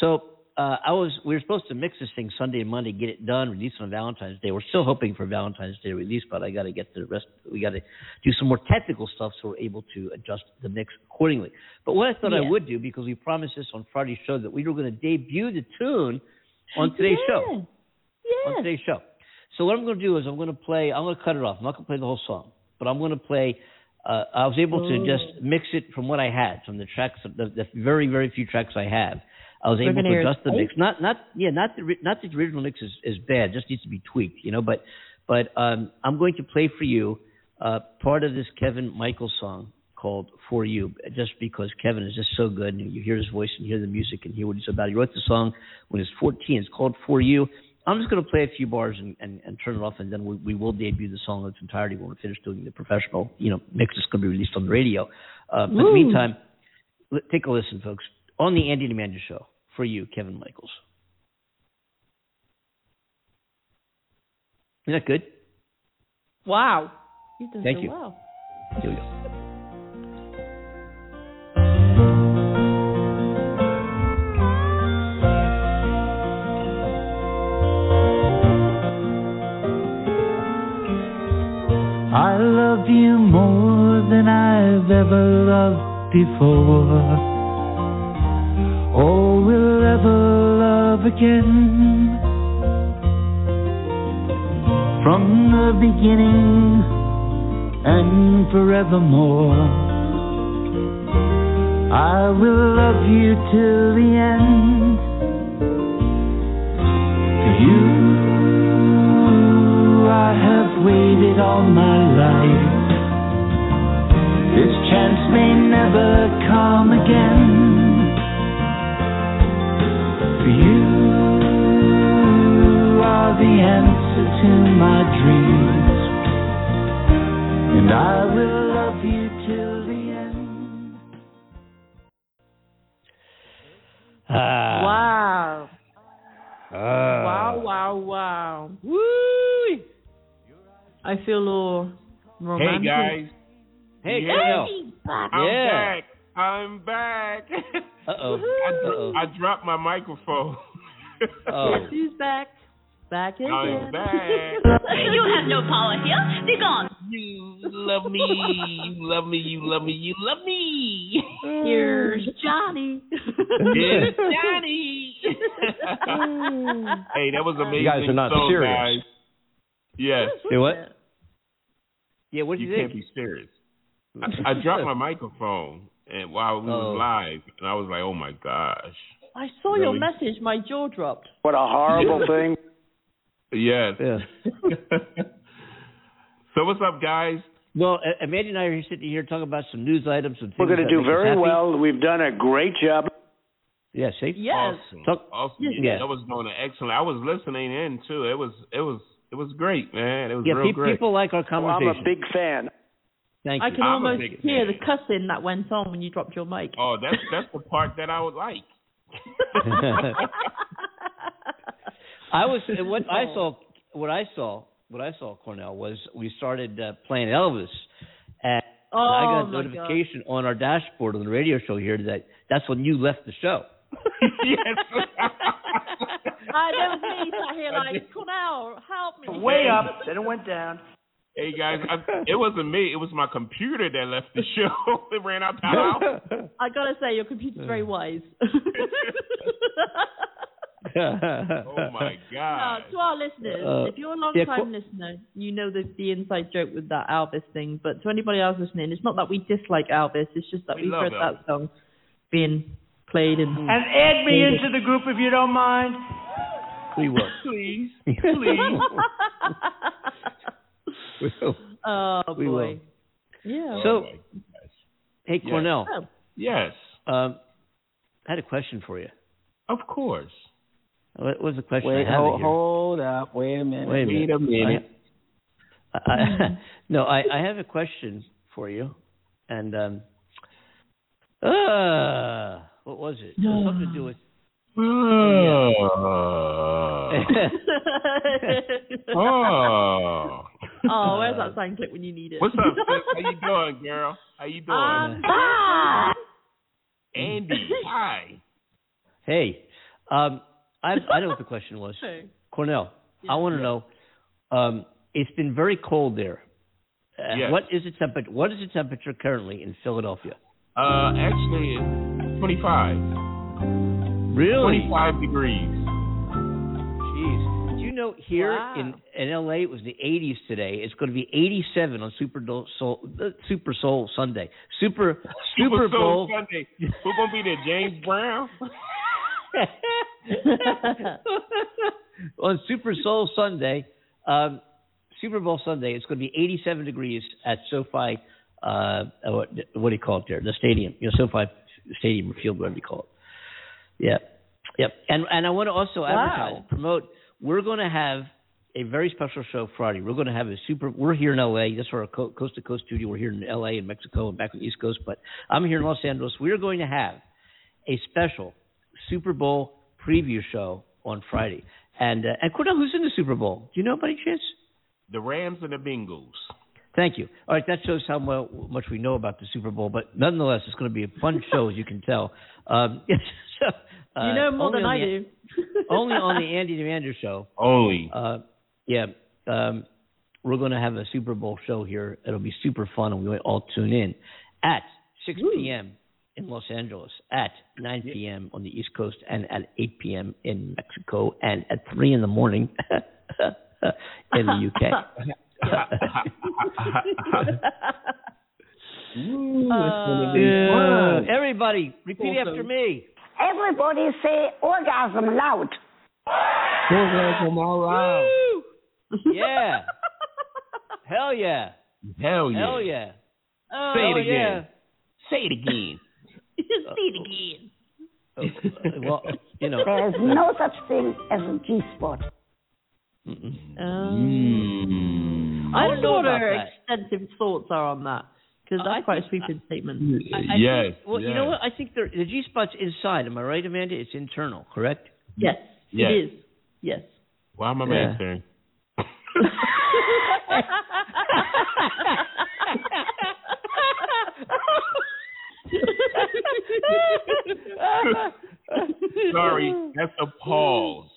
So uh, I was we were supposed to mix this thing Sunday and Monday, get it done, release on Valentine's Day. We're still hoping for Valentine's Day release, but I got to get the rest. We got to do some more technical stuff so we're able to adjust the mix accordingly. But what I thought I would do because we promised this on Friday's show that we were going to debut the tune on today's show Yeah. on today's show. So what I'm going to do is I'm going to play. I'm going to cut it off. I'm not going to play the whole song, but I'm going to play. Uh, I was able to Oh. just mix it from what I had, from the tracks, the, the very very few tracks I have. I was able gonna adjust the mix. Not not yeah, not the not the original mix is, is bad. It just needs to be tweaked, you know. But but um, I'm going to play for you uh, part of this Kevin Michaels song called "For You," just because Kevin is just so good, and you hear his voice and hear the music and hear what he's about. He wrote the song when he was 14. It's called "For You." I'm just going to play a few bars and, and, and turn it off, and then we, we will debut the song in its entirety when we finish doing the professional, you know, mix that's going to be released on the radio. Uh, but in the meantime, take a listen, folks, on the Andy and Show for you, Kevin Michaels. Isn't that good? Wow. Thank so you. well. Here we go. Love Back again. I'm back. You have no power here. Be gone. You love me. You love me. You love me. You love me. Here's Johnny. It's Johnny. hey, that was amazing. You guys are not song, serious. Guys. Yes. Say what? Yeah, what did You you can't be serious. I, I dropped my microphone and while we Oh. was live, and I was like, "Oh my gosh!" I saw your message. My jaw dropped. What a horrible thing. Yes. Yeah. so what's up, guys? Well, uh, Amanda and I are sitting here talking about some news items and things. We're going to do very well. We've done a great job. Yeah, see? Yes. Awesome. Talk- awesome. Yeah. Yeah, that was doing an excellent. I was listening in too. It was it was it was great, man. It was Yeah, real pe- great. people like our Well, I'm a big fan. Thank I you. can I'm almost hear fan. the cussing that went on when you dropped your mic. Oh, that's that's the part that I would like. I was what I saw. What I saw. What I saw, Cornell, was we started uh, playing Elvis, and Oh, I got a my notification on our dashboard on the radio show here that that's when you left the show. yes. I that was me sat here like, Cornell, help me. Way up, then it went down. Hey guys, I, it wasn't me. It was my computer that left the show. it ran out the house. I gotta say, your computer's very wise. Oh my Now, god. to our listeners, Uh, if you're a long yeah, time listener, you know the the inside joke with that Elvis thing. But to anybody else listening, it's not that we dislike Elvis. It's just that We we've heard Elvis. that song being played and. And add me into the group if you don't mind. we will. Please, we will. oh We boy. will. Yeah. So, hey, Yeah. Cornell, Oh, Yes. um, I had a question for you. Of course. What was the question? Wait, I hold, here? hold up. Wait a minute. Wait a minute. Wait a minute. I, I, no, I, I have a question for you, and um, uh, what was it? It was something to do with. Oh. oh, where's that sound clip when you need it? What's up, sis? How you doing, girl? How you doing? Um, Andy, hi. Hey, um, I I know what the question was. Cornell, I want to know. Um, it's been very cold there. Uh, Yes. What is the temperature? What is the temperature currently in Philadelphia? Uh, actually, it's 25. Really? 25 degrees. Jeez. Do you know here Wow. in in LA it was the 80s today. It's going to be 87 on Super Bowl Soul, uh, Super Soul Sunday. Super Super, Soul Bowl. Sunday. Who's gonna be there? James Brown? on Super Soul Sunday, um, Super Bowl Sunday, it's going to be 87 degrees at SoFi. Uh, what, what do you call it there? The stadium, you know, SoFi Stadium or Field, whatever you call it. Yeah, yep. And and I want to also advertise, promote. We're going to have a very special show Friday. We're going to have a super. We're here in LA. That's our co- coast to coast studio. We're here in LA and Mexico and back on the East Coast. But I'm here in Los Angeles. We are going to have a special Super Bowl preview show on Friday. And uh, and Cornell, who's in the Super Bowl? Do you know by any chance? The Rams and the Bengals. Thank you. All right, that shows how mo- much we know about the Super Bowl. But nonetheless, it's going to be a fun show, as you can tell. Um, so, uh, you know more than I the- do. only on the Andy and Amanda show. Only. Uh, yeah, um, we're going to have a Super Bowl show here. It'll be super fun, and we will all tune in at 6 p.m. in Los Angeles, at 9 p.m. on the East Coast, and at 8 p.m. in Mexico, and at 3 in the morning in the UK. Yeah. Everybody, repeat after me. Everybody say orgasm loud. Orgasm all right. Yeah. Hell yeah. Hell yeah. Hell yeah. Oh, Say it oh, again. yeah. Say it again. Just see it again. Uh, well, you know. There's no such thing as a G spot. Um, I I don't don't know know what about her extensive thoughts are on that because that's I quite a think- sweeping statement. I, I yes. Think, well, you know what? I think there, the G spot's inside. Am I right, Amanda? It's internal, correct? Yes, Yes. it is. Yes. Why am I Yeah. answering? Sorry, that's a pause.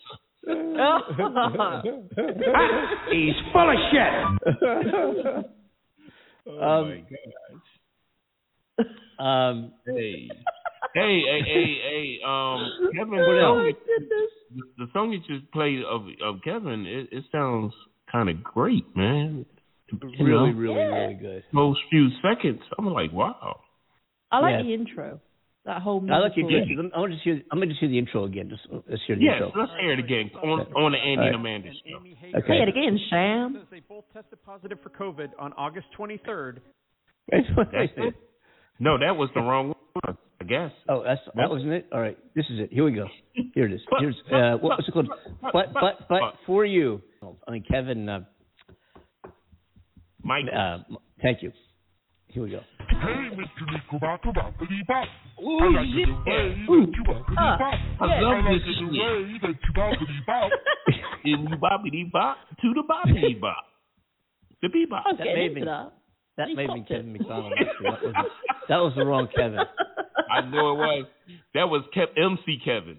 He's full of shit. Oh Um, my gosh. Um, Hey. Hey, hey, hey, hey, um, Kevin, What the else? song, that- the, the song you just played of of Kevin, it, it sounds kind of great, man. You really, know, really, really good. those few seconds, I'm like, wow. I like Yeah. the intro. That whole. I like you. musical- I want to just hear. I'm going to just hear the intro again. Just let's hear the Yes, intro. let's hear it again on on the Andy All right. and Amanda show. Okay. Say it again, Sam. They both tested positive for COVID on August 23rd. That's what I That's said. it. No, that was the wrong one, I guess. Oh, that's that wasn't it. All right, this is it. Here we go. Here it is. Here's uh, what was it called? But but but for you. I mean, Kevin. Uh, Mike. Uh, thank you. Here we go. Hey, Mr. Nico Bop, Bop, Bop. Ooh, I like yeah. the way that you bop, Ah, bop. I I love like this the shit. way that you bop, bop. In the boppity bop to the boppity bop. The bebop. That may have been that may have been Kevin McDonald. That was that was the wrong Kevin. I know it was. That was Kev- MC Kevin.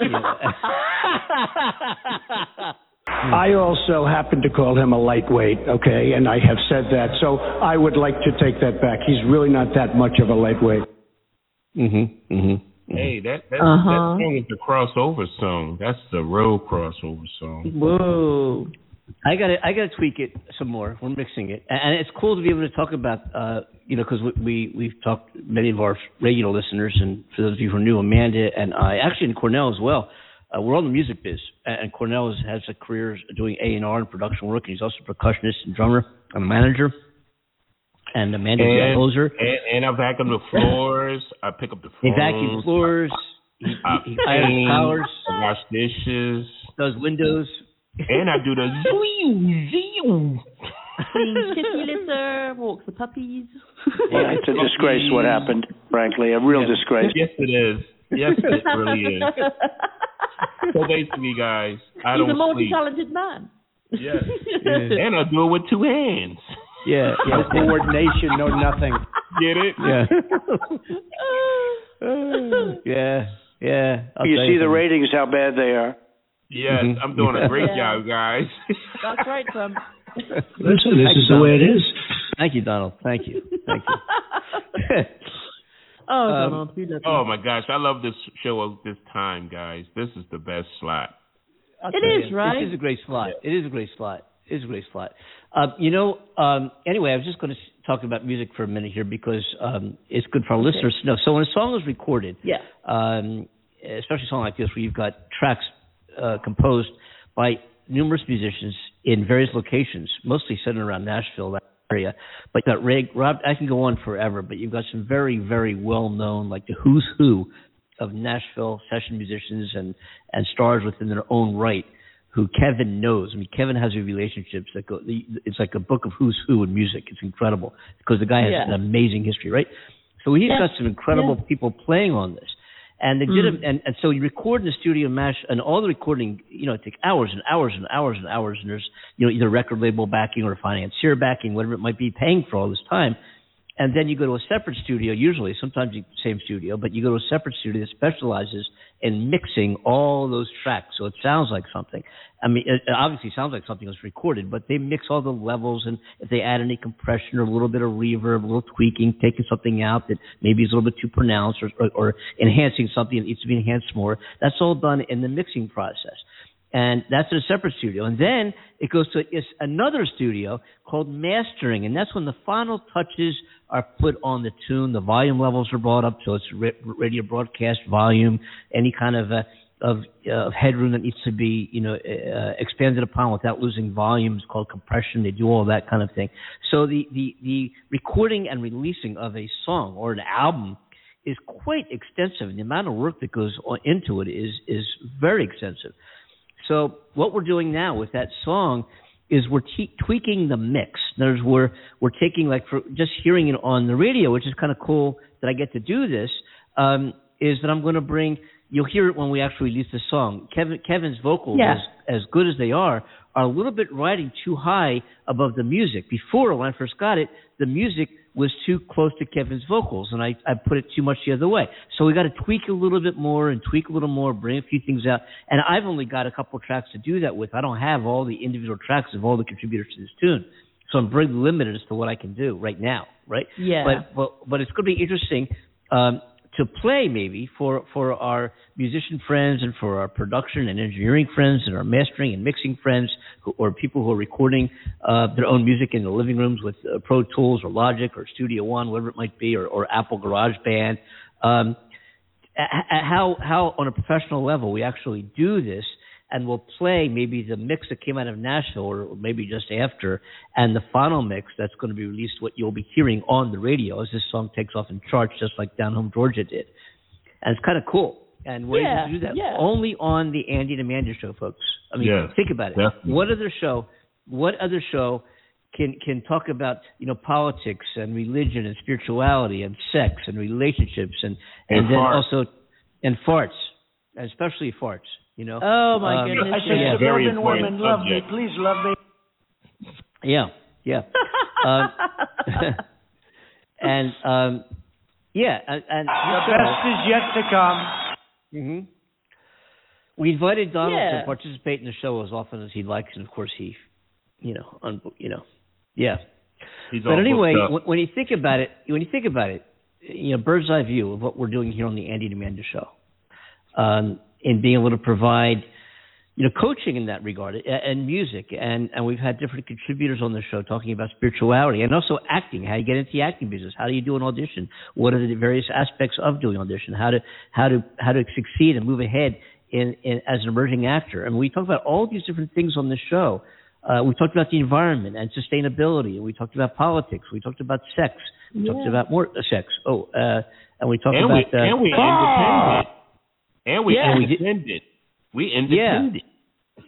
I also happen to call him a lightweight, okay, and I have said that. So I would like to take that back. He's really not that much of a lightweight. Mm-hmm. Mm-hmm. Hey, that that, Uh-huh. that song is the crossover song. That's the real crossover song. Whoa. I got to I got to tweak it some more. We're mixing it, and it's cool to be able to talk about, uh, you know, because we, we we've talked many of our regular listeners, and for those of you who are new, Amanda and I, actually, and Cornell as well. Uh, we're all in the music biz, and and Cornell has, has a career doing A and R and production work, and he's also a percussionist and drummer and a manager. And Amanda's the And, composer. and, and I vacuum the floors. I pick up the He phones. vacuum floors. He, I he, he hires paint, powers, I wash dishes, does windows. and I do the zoo zoo. Cleans kitty litter, walks the puppies. Yeah, it's a disgrace what happened, frankly, a real disgrace. Yes, it is. Yes, it really is. So basically, guys, I He's a don't sleep. multi-talented man. Yes, and I do it with two hands. Yeah, No coordination, no nothing. Get it? Yeah. yeah, yeah. I'll You tell see the ratings, how bad they are. Yes, Mhm. I'm doing a great Yeah. job, guys. That's right, Trump. Listen, this is the way it is. Thank you, Donald. Thank you. Thank you. Oh, Um, Donald, we love. Oh my gosh, I love this show of this time, guys. This is the best slot. I'll It tell is, you, right? It is a great slot. It is a great slot. It is a great slot. Um, you know, um, anyway, I was just going to talk about music for a minute here because um, it's good for our Okay. listeners to know. So when a song is recorded, Yeah. um, especially a song like this where you've got tracks uh, composed by numerous musicians in various locations, mostly centered around Nashville, that area. But Ray, Rob, I can go on forever, but you've got some very, very well known, like the who's who of Nashville session musicians and, and stars within their own right who Kevin knows. I mean, Kevin has relationships that go, it's like a book of who's who in music. It's incredible because the guy has Yeah. an amazing history, right? So he's Yeah. got some incredible people playing on this. And they did Mm. it, and, and so you record in the studio mash, and all the recording, you know, it takes hours and hours and hours and hours, and there's, you know, either record label backing or financier backing, whatever it might be, paying for all this time. And then you go to a separate studio, usually, sometimes you, same studio, but you go to a separate studio that specializes in mixing all those tracks, so it sounds like something. I mean, it obviously sounds like something was recorded, but they mix all the levels, and if they add any compression or a little bit of reverb, a little tweaking, taking something out that maybe is a little bit too pronounced, or, or, or enhancing something that needs to be enhanced more, that's all done in the mixing process and that's in a separate studio. And then it goes to another studio called mastering, and that's when the final touches are put on the tune. The volume levels are brought up, so it's ra- radio broadcast volume, any kind of uh, of uh, headroom that needs to be you know uh, expanded upon without losing volume is called compression. They do all that kind of thing. So the the the recording and releasing of a song or an album is quite extensive. And the amount of work that goes on into it is is very extensive. So what we're doing now with that song is we're te- tweaking the mix. In other words, we're we're taking like for just hearing it on the radio, which is kind of cool that I get to do this. Um, is that I'm going to bring? You'll hear it when we actually release the song. Kevin Kevin's vocals, Yeah. as as good as they are, are a little bit riding too high above the music. Before when I first got it, the music was too close to Kevin's vocals, and I, I put it too much the other way. So we got to tweak a little bit more and tweak a little more, bring a few things out. And I've only got a couple tracks to do that with. I don't have all the individual tracks of all the contributors to this tune, so I'm very limited as to what I can do right now. Right? Yeah. But but but it's going to be interesting. Um, to play maybe for for our musician friends and for our production and engineering friends and our mastering and mixing friends who, or people who are recording uh, their own music in the living rooms with uh, Pro Tools or Logic or Studio One, whatever it might be, or, or Apple Garage Band. Um, how how on a professional level we actually do this and we'll play maybe the mix that came out of Nashville or maybe just after and the final mix that's going to be released what you'll be hearing on the radio as this song takes off and charts just like Down Home Georgia did. And it's kind of cool. And we're Yeah, able to do that yeah. only on the Andy and Amanda show, folks. I mean, Yes, think about it. definitely. What other show? What other show can can talk about you know politics and religion and spirituality and sex and relationships and and, And then also and farts, especially farts. You know. Oh my Um, goodness. I say, Yeah. Very suburban important women, love me, please love me. Yeah, yeah. um, and um, yeah, and, and The best is yet to come. hmm We invited Donald Yeah. to participate in the show as often as he likes, and of course he, you know, un- you know, yeah. He's But anyway, when, when you think about it, when you think about it, you know, bird's eye view of what we're doing here on the Andy and Amanda show, um, in being able to provide, you know, coaching in that regard and music, and and we've had different contributors on the show talking about spirituality and also acting. How you get into the acting business? How do you do an audition? What are the various aspects of doing audition? How to how to how to succeed and move ahead in, in as an emerging actor? And we talk about all these different things on the show. Uh, we talked about the environment and sustainability. We talked about politics. We talked about sex. We talked about more uh, sex. Oh, uh, and we talked and we about uh, and we Ah! Independent. And we Yeah. independent. We independent.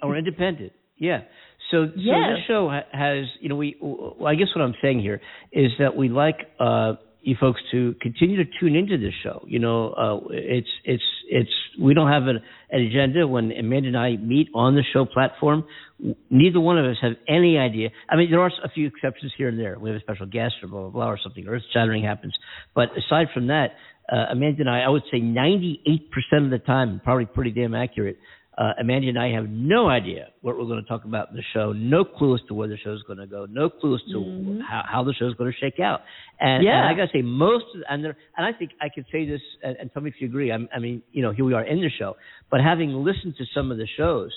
Oh, we're independent. Yeah. So, so this show has, you know, we. Well, I guess what I'm saying here is that we like uh, you folks to continue to tune into this show. You know, uh, it's it's it's we don't have an, an agenda. When Amanda and I meet on the show platform, neither one of us have any idea. I mean, there are a few exceptions here and there. We have a special guest or blah blah blah or something. Earth shattering happens, but aside from that, uh, Amanda and I, I would say 98% of the time, probably pretty damn accurate. Uh, Amanda and I have no idea what we're going to talk about in the show. No clue as to where the show's going to go. No clue as to Mhm. how, how the show's going to shake out. And, Yeah. and I got to say, most of, and there, and I think I could say this, and, and tell me if you agree. I'm, I mean, you know, here we are in the show, but having listened to some of the shows,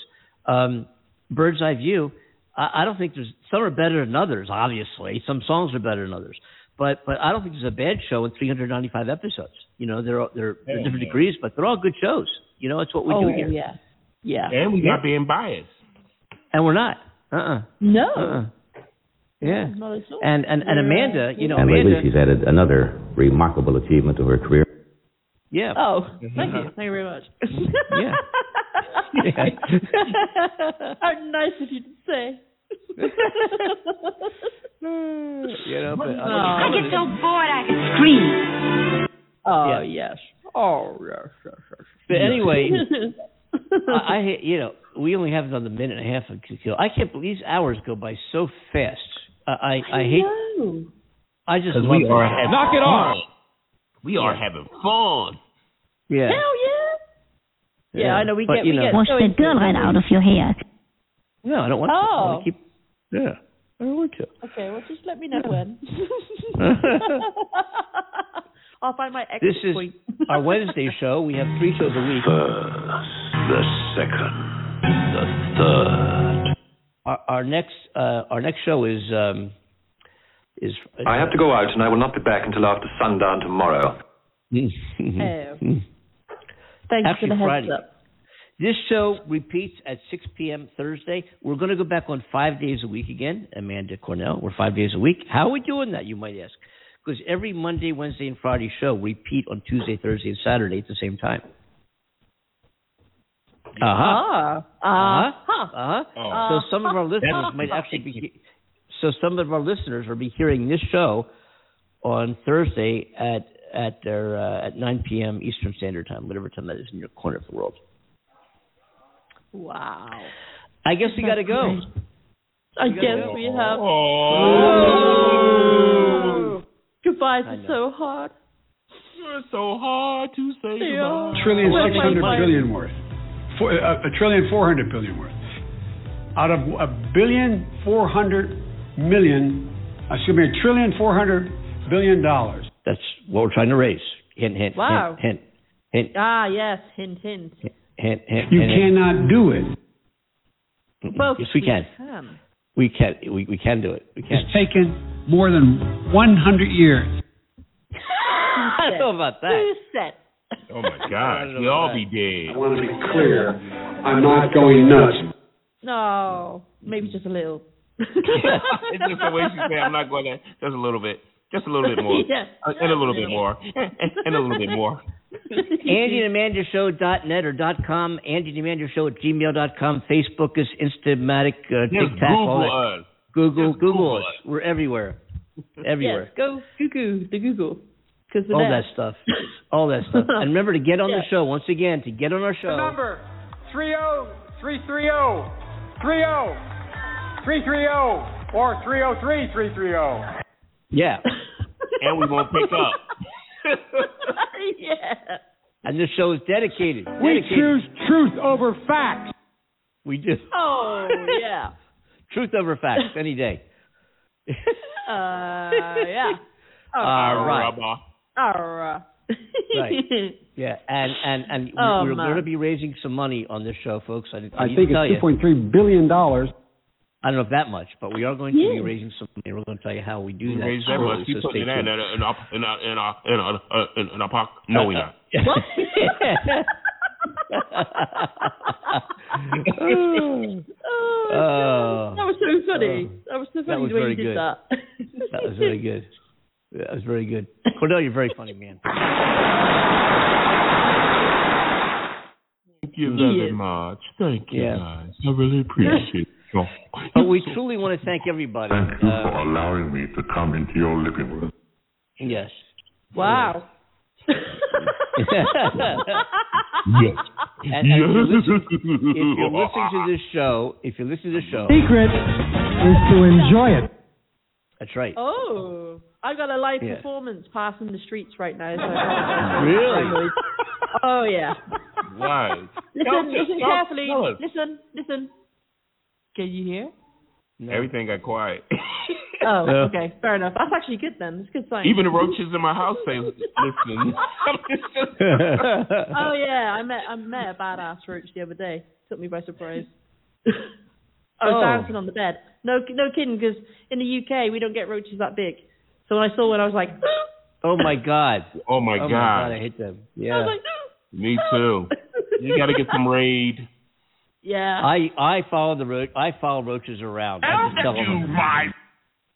um, bird's eye view, I, I don't think there's some are better than others. Obviously, some songs are better than others, but but I don't think there's a bad show in 395 episodes. You know, they're they're, they're different yeah. degrees, but they're all good shows. You know, it's what we oh do here, yeah, yeah. And we Yeah. not being biased. and we're not. Uh uh No, Uh-uh. Yeah. not at all. And and and We're, Amanda, you know, And lately, Amanda. she's added another remarkable achievement to her career. Yeah. Oh, thank you, thank you very much. Yeah. How nice of you to say. You know, but I get so bored I can scream. Oh Yeah. yes. Oh yes. yes, yes. But anyway, I, I hate- you know we only have another minute and a half to kill. I can't believe these hours go by so fast. I I, I hate. know. I just Because love we are having Knock it off. fun. We are having fun. Yeah. Hell yeah. Yeah, I know. We But, get you we know- get Wash so the into dirt right out of your hair. No, I don't want to. I Oh. want to keep. Yeah. I don't want to. Okay, well, just let me know when. I'll find my exit This is point. our Wednesday show. We have three shows a week. the second, the third. Our, our next uh, our next show is um, is. I have to go out and I will not be back until after sundown tomorrow. Oh. Thank you for Actually, the heads Friday. up. This show repeats at 6 p.m. Thursday. We're going to go back on five days a week again. Amanda Cornell, we're five days a week. How are we doing that, you might ask? Because every Monday, Wednesday, and Friday show repeat on Tuesday, Thursday, and Saturday at the same time. Uh huh. Ah. Uh Uh huh. Uh huh. So some of our listeners might actually be. So some of our listeners will be hearing this show on Thursday at at their uh, at 9 p.m. Eastern Standard Time, whatever time that is in your corner of the world. Wow. I guess we got to go. I guess go. we have. Oh. Goodbyes I are so hard. It's so hard to say They goodbye. are. Trillion Well, six hundred my- billion worth. Four, uh, a trillion four hundred billion worth. Out of a billion four hundred million, excuse me, a trillion four hundred billion dollars. That's what we're trying to raise. Hint, hint, Wow. hint, hint, Ah, yes. Hint, hint. hint, hint. You hint, hint. cannot do it. Well, yes, we can. can. We can. We, we can do it. We can. It's taken more than one hundred years. I don't know about that. Who said? Oh my gosh, we all be dead. I want to be clear. I'm not going nuts. No, maybe just a little. it's just the way she said, I'm not going to, just a little bit. Just a little bit more. Yeah. And a little bit more. And, and a little bit more. Andy and Amanda Show dot net or dot com. Andy and Amanda Show at gmail dot com. Facebook is Instamatic, uh, Just TikTok, all Google that. us. Google, Just Google Google us. us. We're everywhere. Everywhere. Yes, go Google the Google. Because all that stuff. All that stuff. And remember to get on the show once again. To get on our show. The Number 30330 30 330 or 303 330. Yeah. And we won't pick up. yeah. And this show is dedicated. We dedicated. choose truth over facts. We do. Oh yeah. Truth over facts any day. Uh yeah. All right. Rubber. Alright. Right. Yeah, and and and we- Oh, we're man. going to be raising some money on this show, folks. I, I, I think it's two point three billion dollars. I don't know if that much, but we are going to be raising some money. We're going to tell you how we do We that. raised that much. Keep so putting stay that in tuned. in a, in a, in a, in a, uh, in, in a poc- No, we not. oh, that was so funny. that was so that funny was the way very you did good. that. that was very good. That was very good. Cornell, you're very funny, man. Thank you very much. Thank you, Yeah. guys. I really appreciate it. But we truly want to thank everybody. Thank you for Uh, allowing me to come into your living room. yes. Wow. Yes. And, and if, you're listening, if you're listening to this show, if you're listening to this show, Secret is to enjoy it. that's right. Oh, I've got a live Yeah. performance passing the streets right now. So Really? Oh yeah. Right. Listen, listen carefully. Listen, listen. Can you hear? Everything got quiet. Oh, Yeah. okay, fair enough. That's actually good then. It's a good sign. Even the roaches in my house say, "Listen." oh yeah, I met I met a badass roach the other day. Took me by surprise. I was Oh. dancing on the bed. No, no kidding, because in the UK we don't get roaches that big. So when I saw one, I was like, Oh my God. Oh my oh god. my God, I hate them. I Yeah. was like, Me too. You got to get some raid. Yeah. I I follow the ro- I follow roaches around. I just tell them. my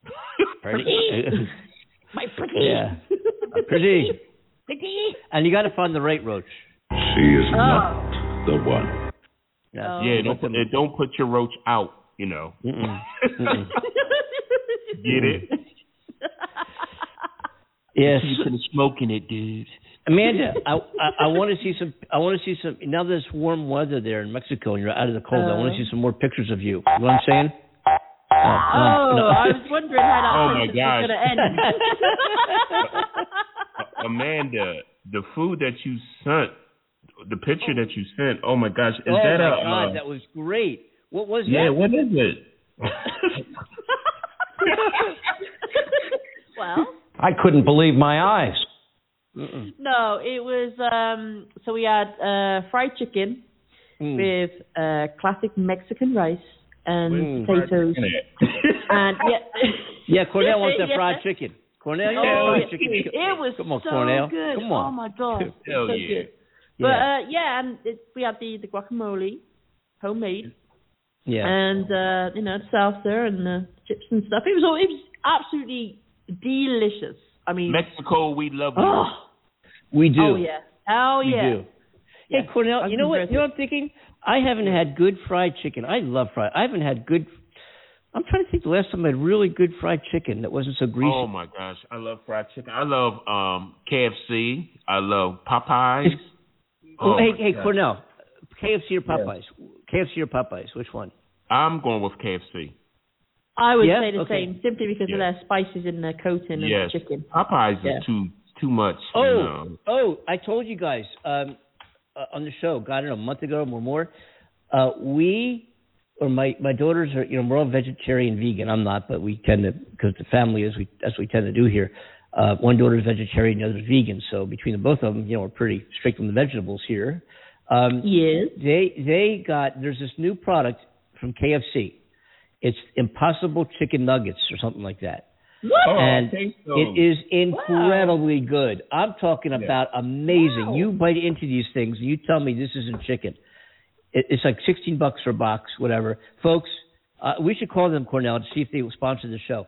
Pretty. My pretty. yeah. Pretty. Pretty. And you got to find the right roach. She is Oh. not the one. Yeah. Oh. yeah, don't put, eh, don't put your roach out. You know. Mm-mm. Mm-mm. Get it? Yes. You put a smoke in it, dude. Amanda, I, I I want to see some. I want to see some. Now that it's warm weather there in Mexico and you're out of the cold, I want Uh. to see some more pictures of you. You know what I'm saying? Oh, no. I was wondering how that Oh, my gosh. was going to end. Amanda, the food that you sent, the picture that you sent. Oh my gosh, is oh that my a? God, uh, that was great. What was yeah, that? Yeah, what is it? well, I couldn't believe my eyes. Mm-mm. no, it was um so we had uh fried chicken Mm. with uh classic Mexican rice and Mm. potatoes and yeah Yeah, Cornell wants that Yeah. fried chicken. Cornell, you Oh, want yeah. fried chicken? It was Come on, so Cornell. good. Come on. Oh my god. Hell so yeah. good. But Yeah. uh yeah, and it, we had the the guacamole, homemade, Yeah. and uh you know the salsa and the chips and stuff. It was all it was absolutely delicious. I mean, Mexico, we love you. oh, we do. oh yeah, oh We yeah. do. Hey, Yeah. Cornell, I'm you know what? You know what I'm thinking? I haven't had good fried chicken. I love fried. I haven't had good. I'm trying to think the last time I had really good fried chicken that wasn't so greasy. Oh my gosh, I love fried chicken. I love um KFC. I love Popeyes. Oh, hey, my hey, gosh. Cornell, KFC or Popeyes? KFC or Popeyes? Which one? I'm going with KFC. I would Yeah? say the Okay. same, simply because of Yeah. their spices in their coating and Yes. chicken. Popeyes Yeah. is too too much. Oh, you know. oh! I told you guys um, uh, on the show, God, I a month ago or more. Uh, we, or my my daughters are, you know, we're all vegetarian, vegan. I'm not, but we tend to because the family is we that's what we tend to do here. Uh, one daughter is vegetarian, the other is vegan. So between the both of them, you know, we're pretty strict on the vegetables here. Um, yes. They they got there's this new product from KFC. It's Impossible Chicken Nuggets or something like that. Oh, and okay, so- it is incredibly good. I'm talking about amazing. You bite into these things and you tell me this isn't chicken. It, it's like 16 bucks for a box, whatever. Folks, uh, we should call them Cornell to see if they will sponsor the show.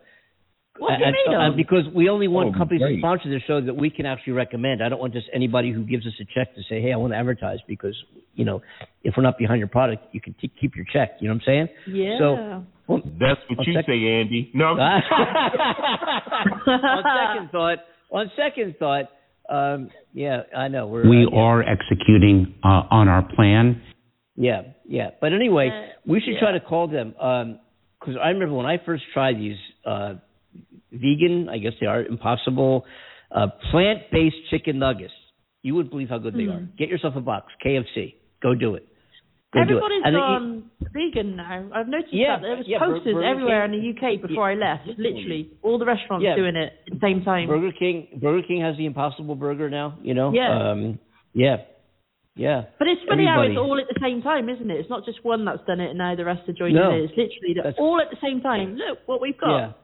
What's it And- made because we only want Oh, companies to great. sponsor the show that we can actually recommend. I don't want just anybody who gives us a check to say, "Hey, I want to advertise," because you know, if we're not behind your product, you can t- keep your check. You know what I'm saying? Yeah. So, well, That's what on you sec- say, Andy. No. on second thought, on second thought, um, yeah, I know we're We uh, yeah. are executing uh, on our plan. Yeah, yeah. But anyway, Uh, we should yeah. try to call them because I remember when I first tried these uh, vegan, I guess they are impossible, uh, plant-based chicken nuggets. You would believe how good they are. Mhm. Get yourself a box, KFC. Go do it. Go do it. Everybody's And they eat- vegan now. I've noticed Yeah, that there was yeah, posters Burger everywhere King- in the UK before I left. Literally, all the restaurants Yeah. doing it at the same time. Burger King. Burger King has the Impossible Burger now. You know. Yeah. Um, yeah. Yeah. But it's funny how it's all at the same time, isn't it? It's not just one that's done it and now the rest are joining No. in. It's literally all at the same time. Look what we've got.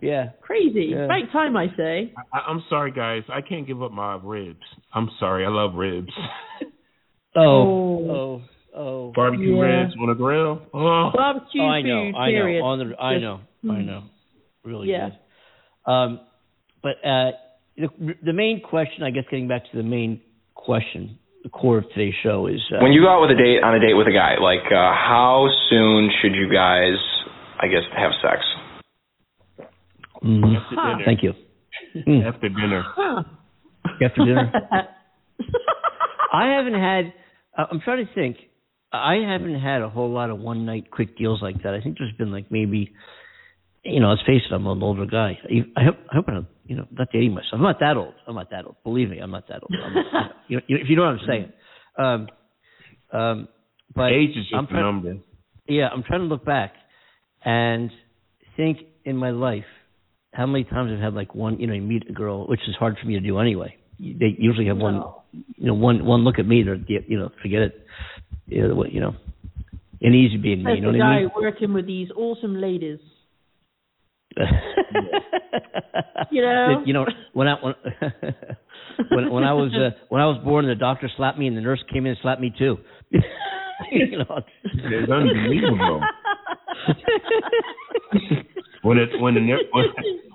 Yeah. Yeah. Crazy. Yeah. Right time, I say. I, I'm sorry, guys. I can't give up my ribs. I'm sorry. I love ribs. Oh. Oh. Oh. Barbecue Yeah. ribs on a grill. Oh. Barbecue Oh, I know, food, I know. On the, I Just- know, I mm. know. Really Yeah. good. Um, but uh, the the main question, I guess, getting back to the main question, the core of today's show is uh, When you go out with a date on a date with a guy, like uh, how soon should you guys, I guess, have sex? Mhm. After dinner. Thank you. Mm. After dinner. After dinner. I haven't had. Uh, I'm trying to think. I haven't had a whole lot of one night quick deals like that. I think there's been like maybe, you know, let's face it, I'm an older guy. I I hope I hope I'm, you know, not dating myself. I'm not that old. I'm not that old. Believe me, I'm not that old. I'm not, you know, you if you know what I'm saying. Um, um, but Age is just I'm a number. yeah, I'm trying to look back and think in my life how many times I've had like one, you know, you meet a girl, which is hard for me to do anyway. They usually have one, you know, one one look at me, they're, you know, forget it. You know, what- you know, and easy being me, As you know the what I guy mean? working with these awesome ladies. You know? you know, when I when when, when I was uh, when I was born, the doctor slapped me, and the nurse came in and slapped me too. you know, It's unbelievable. When it when the when,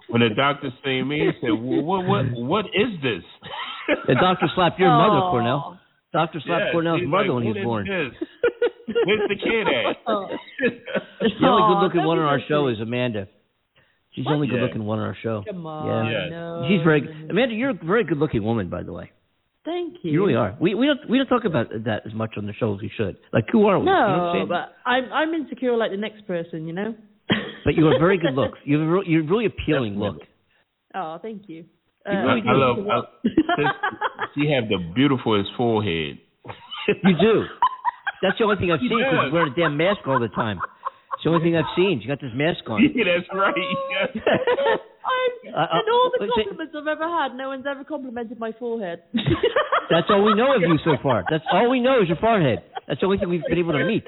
when the doctor seen me, he said, well, "What what what is this?" the doctor slapped your mother, Cornell. Doctor slapped Yes, Cornell's mother like, when he was born. this? Where's the kid at? Oh. The only good looking one on our show is Amanda. She's the only good looking one on our show. Come on, Yeah. no. She's very Amanda, you're a very good looking woman by the way. Thank you. You really are. We we don't we don't talk about that as much on the show as we should. Like who are we? No, you know what I'm saying? but I'm I'm insecure like the next person, you know. But you have very good looks. You have a real, you're a really appealing look. Oh, thank you. You Uh, really I, I love. I, she have the beautifulest forehead. You do. That's the only thing I've seen because does. she's wearing a damn mask all the time. It's the only thing I've seen. You got this mask on. Yeah, that's right. Uh, uh, and all the but say- compliments I've ever had, no one's ever complimented my forehead. That's all we know of you so far. That's all we know is your forehead. That's the only thing we've been able to meet.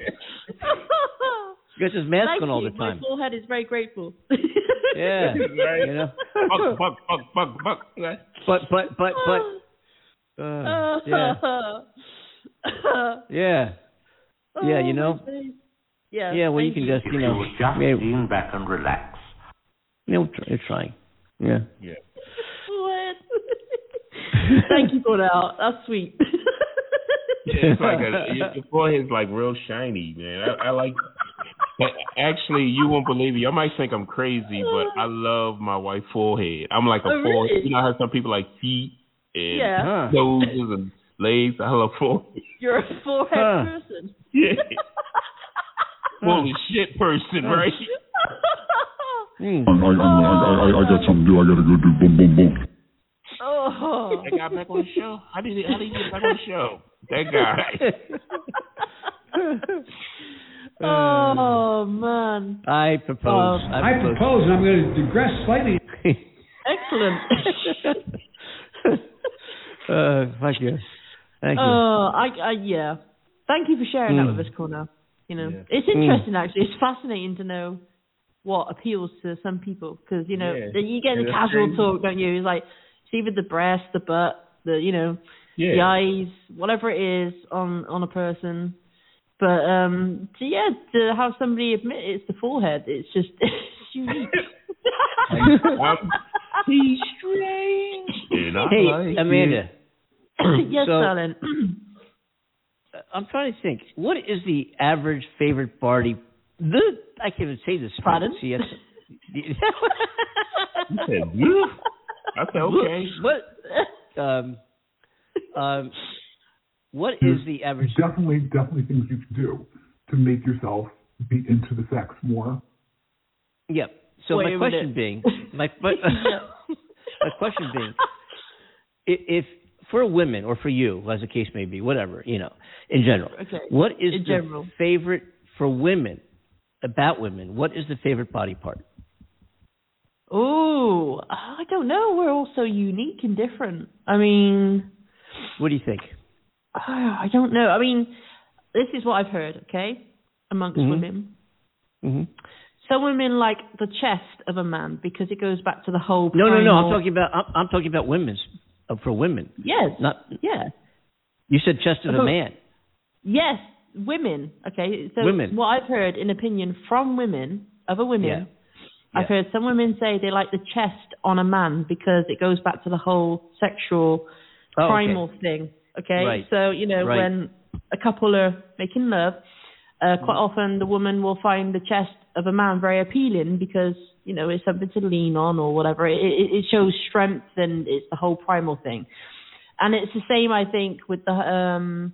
You got this mask Thank on all you. the time. My forehead is very grateful. Yeah, Right. you know. Buck, buck, buck, buck, buck. But but but but. Uh, yeah, yeah, yeah. You know. Oh, Yeah. Yeah, well, you can just you know. just maybe- lean back and relax. You know, try- you're trying. Yeah. Yeah. Forehead. Thank you for that. That's sweet. Yeah, it's like a, your, your forehead's like real shiny, man. I, I like. But Actually, you won't believe me. I might think I'm crazy, but I love my white forehead. I'm like a Oh, forehead. really? You know how some people like feet and Yeah. noses and legs. I love forehead. You're a forehead Huh. person. Yeah. Full of shit person, right? Hmm. I, I, I, I, I got something to do. I gotta go do boom, boom, boom. Oh. That guy back on the show. How did he? How did he get back on the show? That guy. oh man. I propose. Um, I propose, and I'm going to digress slightly. Excellent. uh, thank you. Thank you. Oh, I, I yeah. Thank you for sharing that Mm. with us, Cornell. You know, Yeah. it's interesting actually. It's fascinating to know what appeals to some people because you know Yeah. then you get Yeah, the that's casual crazy. talk, don't you? It's like it's either the breast, the butt, the you know, the eyes, whatever it is on on a person. But um, to, yeah, to have somebody admit it's the forehead, it's just it's unique. I'm strange. And I Hey, like Amanda. yes, So- darling. I'm trying to think. What is the average favorite party? The I can't even say this. Pardon? See, it's, You said, "Bleh." I said, okay. What? Um, um, what is the average? Definitely, definitely things you can do to make yourself be into the sex more. Yep. So Wait my question being, my my, my question being, if for women or for you, as the case may be, whatever you know, in general, Okay. what is In the general. favorite for women about women? What is the favorite body part? Oh, I don't know. We're all so unique and different. I mean, What do you think? I don't know. I mean, this is what I've heard. Okay, amongst Mhm. women, Mm-hmm. some women like the chest of a man because it goes back to the whole. No, no, no. I'm talking about I'm, I'm talking about women's uh, for women. Yes. Not Yeah. you said chest of a Oh. man. Yes, women. Okay, so Women. what I've heard in opinion from women, other women, Yeah. I've heard some women say they like the chest on a man because it goes back to the whole sexual Oh, okay. primal thing. Okay, Right. so you know Right. when a couple are making love, uh, quite often the woman will find the chest of a man very appealing because you know it's something to lean on or whatever. It, it, it shows strength and it's the whole primal thing. And it's the same, I think, with the um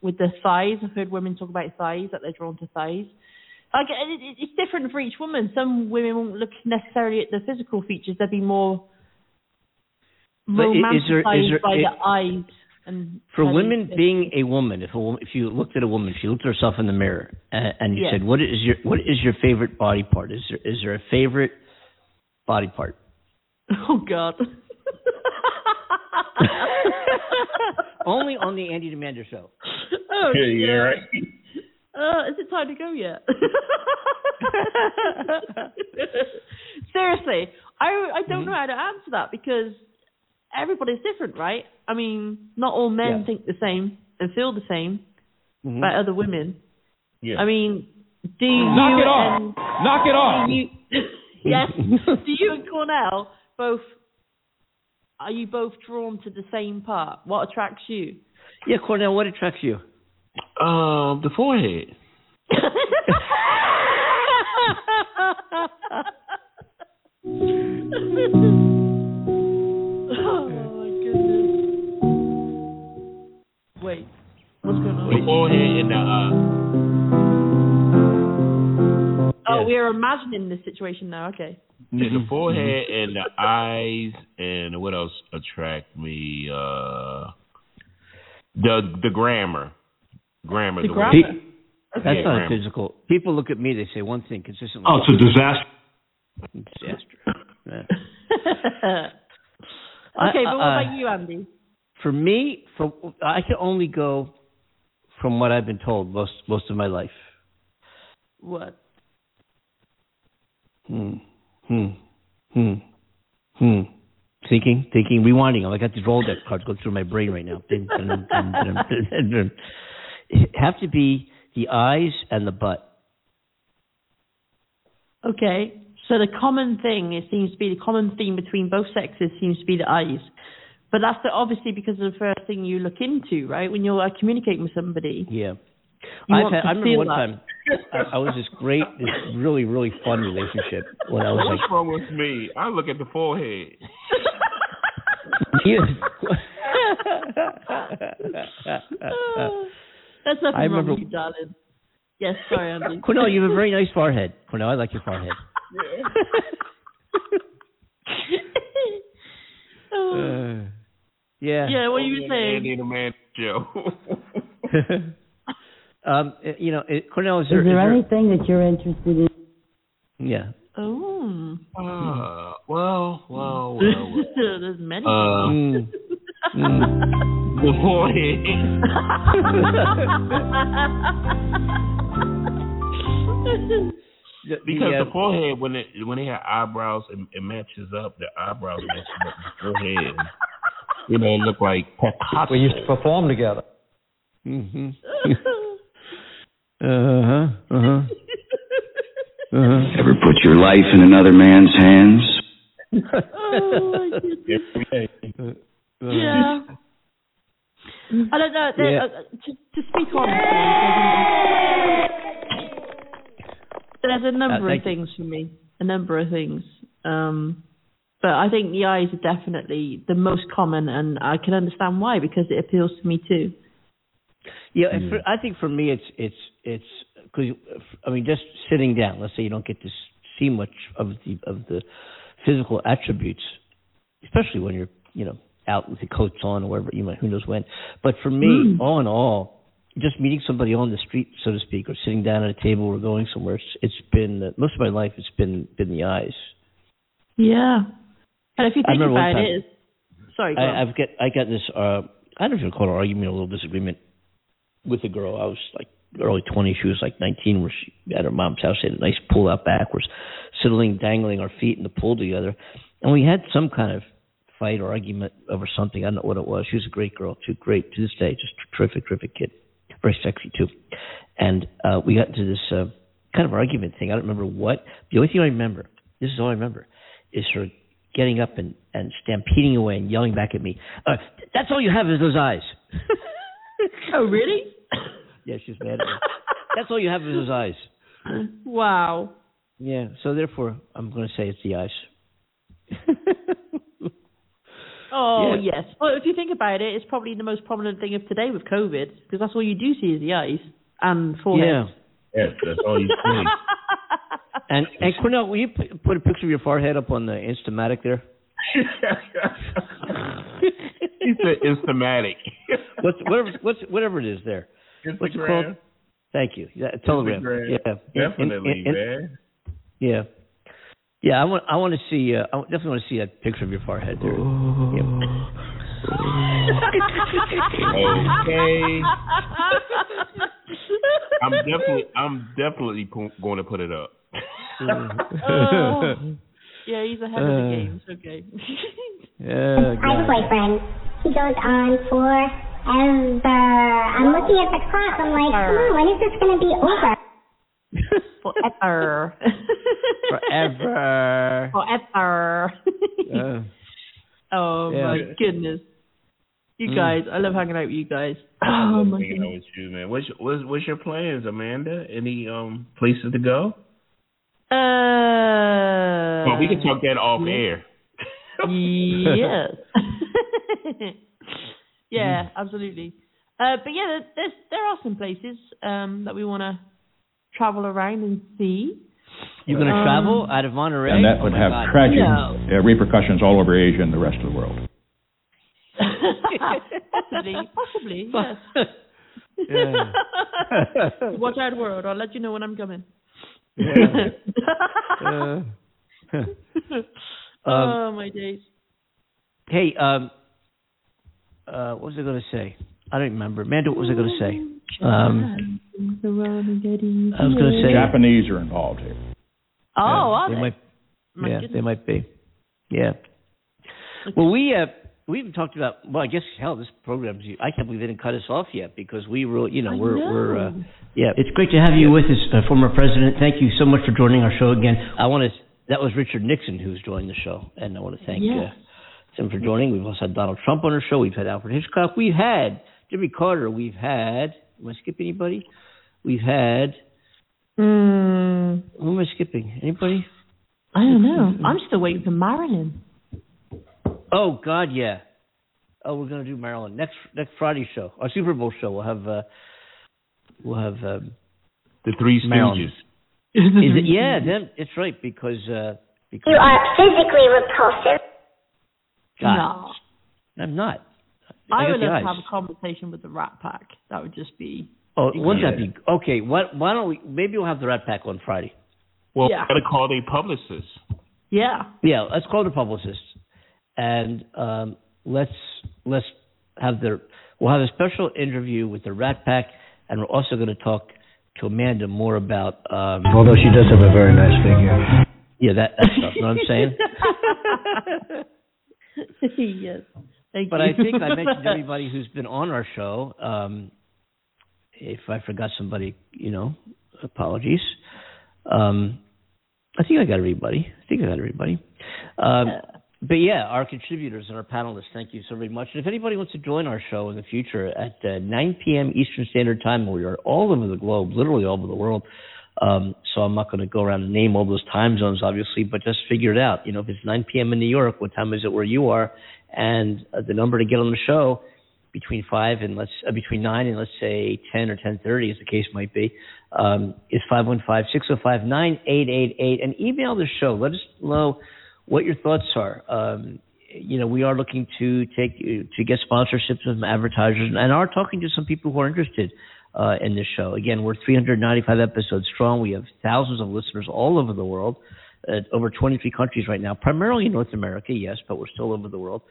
with the thighs. I've heard women talk about thighs that they're drawn to thighs. Like it, it, it's different for each woman. Some women won't look necessarily at the physical features; they'll be more But is there- is romanticized there- by the eyes. And For how they- women being a woman, if a woman, if you looked at a woman, she looked at herself in the mirror, and, and you Yeah. said, "What is your what is your favorite body part? Is there is there a favorite body part?" Oh God. Only on the Andy and Amanda show. oh, Yeah, yeah, right. Uh, is it time to go yet? Seriously, I I don't Mm-hmm. know how to answer that because everybody's different, right? I mean, not all men Yeah. think the same and feel the same Mhm. about other women. Yeah. I mean, do Knock you it off. and Knock it off. do you, yes, do you and Cornell both are you both drawn to the same part? What attracts you? Yeah, Cornell, what attracts you? Um, the forehead. Wait, what's going on? The forehead and the uh, Oh, we're imagining this situation now. Okay. yeah, the forehead and the eyes and what else attract me? Uh, the the grammar, grammar. The way- grammar? Pe- That's Yeah, not grammar. physical. People look at me, they say one thing consistently. Oh, it's a disaster. disaster. Okay, but what uh, about you, Andy? For me, for I can only go from what I've been told most most of my life. What? Hmm. Hmm. Hmm. Hmm. Thinking, thinking, rewinding. I got these Rolodex cards going through my brain right now. Have to be the eyes and the butt. Okay. So the common thing, it seems to be the common theme between both sexes seems to be the eyes. But that's the, obviously because of the first thing you look into, right? When you're uh, communicating with somebody. Yeah. You I've had, I remember one that. time I, I was this great, this really, really fun relationship when I was What's like, wrong with me? I look at the forehead. you, That's nothing I wrong remember- with you, darling. Yes, sorry, Andy. Cornell, you have a very nice forehead. Cornell, I like your forehead. Uh, yeah. yeah, what are you saying? Andy the man show. um, you know, it, Cornell, is there, Is there is anything that you're interested in? yeah. Oh. Uh, well, well, well, well. There's many. Uh, Mm. the forehead. Because the, uh, the forehead, when it when they have eyebrows, it, it matches up. The eyebrows match up the forehead. You know, look like Picasso. We used to perform together. hmm Uh-huh. Uh-huh. Uh-huh. Ever put your life in another man's hands? oh, my goodness. Yeah. I don't know. Yeah. uh, to, to speak on, there's a number Uh, of thank you. things for me. A number of things. Um, but I think the eyes are definitely the most common, and I can understand why because it appeals to me too. Yeah, and for, I think for me it's it's it's because I mean just sitting down. Let's say you don't get to see much of the of the physical attributes, especially when you're you know out with the coats on or whatever you might who knows when. But for me, Mm. all in all, just meeting somebody on the street, so to speak, or sitting down at a table or going somewhere, it's, it's been uh, most of my life. It's been been the eyes. Yeah. And if you I think about time- it, it's, sorry. I, I've got I got this. Uh, I don't know if you call it an argument or a little disagreement with a girl. I was like early twenties. She was like nineteen. Where she at her mom's house had a nice pool out back. We're sitting, dangling our feet in the pool together, and we had some kind of fight or argument over something. I don't know what it was. She was a great girl, too. Great to this day, just terrific, terrific kid. Very sexy too. And uh, we got into this uh, kind of argument thing. I don't remember what. The only thing I remember, this is all I remember, is her getting up and, and stampeding away and yelling back at me. Uh, that's all you have is those eyes. oh, really? yeah, she's mad at me. That's all you have is those eyes. Wow. Yeah, so therefore, I'm going to say it's the eyes. Oh Yeah. yes. Well, if you think about it, it's probably the most prominent thing of today with COVID because that's all you do see is the eyes and forehead. Yeah. Yes, that's all you see. And and Cornell, will you p- put a picture of your forehead up on the Instamatic there? he said instamatic. what's whatever what's whatever it is there. What's it called? Thank you. Yeah, Telegram. Instagram. Yeah, Definitely, In- in- in- man. Yeah. Yeah, I want I want to see uh, I definitely want to see a picture of your forehead there. Okay. I'm definitely I'm definitely going to put it up. Oh. yeah, he's ahead of the Uh, game. It's okay. Yeah. I have a boyfriend. He goes on forever. I'm looking at the clock. I'm like, come on, when is this going to be over? Forever. Forever. Forever. Uh, oh Yeah. my goodness. You Mm. guys, I love hanging out with you guys. I Oh love my hanging out with you, man. What's what's what's your plans, Amanda? Any um places to go? Uh, well, we can talk that off yeah. air. yes. yeah, absolutely. Uh, but yeah, there- there's there are some places um, that we want to travel around and see. You're going to Um, travel out of Monterey? And that Oh would my have God. tragic No. uh, repercussions all over Asia and the rest of the world. possibly, possibly, yes. Watch out, world! I'll let you know when I'm coming. Uh, oh um, my days! hey, um, uh, what was I going to say? I don't remember. Amanda, what was I going to say? Um, I was going to say Japanese are involved here. Oh, are they they? might. Yeah, goodness. they might be. Yeah. Well, we uh, we even talked about. Well, I guess hell, this program's. I can't believe they didn't cut us off yet because we were. You know, I we're we're. Uh, yeah. It's great to have you with us, uh, former president. Thank you so much for joining our show again. I want to. That was Richard Nixon who's joined the show, and I want to thank Yes. uh, him for joining. We've also had Donald Trump on our show. We've had Alfred Hitchcock. We've had Jimmy Carter. We've had. Am I skipping anybody? We've had. Mm, Who am I skipping? Anybody? I don't know. I'm still waiting for Marilyn. Oh God, yeah. Oh, we're gonna do Maryland next next Friday show, our Super Bowl show. We'll have uh, we'll have um, The Three Maryland. Stooges. Is it? Yeah, then it's right because uh, because You are physically repulsive. God, No. I'm not. I got would the love to have a conversation with the Rat Pack. That would just be. Oh, wouldn't that be okay? What? Why don't we? Maybe we'll have the Rat Pack on Friday. Well, Yeah. we gotta call the publicist. Yeah. Yeah, let's call the publicists, and um, let's let's have the We'll have a special interview with the Rat Pack, and we're also going to talk to Amanda more about. Um, Although she does have a very nice figure. yeah, that, that stuff. You know what I'm saying? yes. Thank you. But you. I think I mentioned everybody who's been on our show. Um, if I forgot somebody, you know, apologies. Um, I think I got everybody. I think I got everybody. Um, but yeah, our contributors and our panelists, thank you so very much. And if anybody wants to join our show in the future at uh, 9 p.m. Eastern Standard Time, we are all over the globe, literally all over the world. Um, so I'm not going to go around and name all those time zones, obviously, but just figure it out. You know, if it's 9 p.m. in New York, what time is it where you are? And uh, the number to get on the show between five and let's uh, between nine and let's say 10 or 10:30, as the case might be, um, is 515-605-9888. And email the show. Let us know what your thoughts are. Um, you know, we are looking to take to get sponsorships from advertisers, and are talking to some people who are interested uh, in this show. Again, we're 395 episodes strong. We have thousands of listeners all over the world, uh, over 23 countries right now, primarily in North America, yes, but we're still over the world.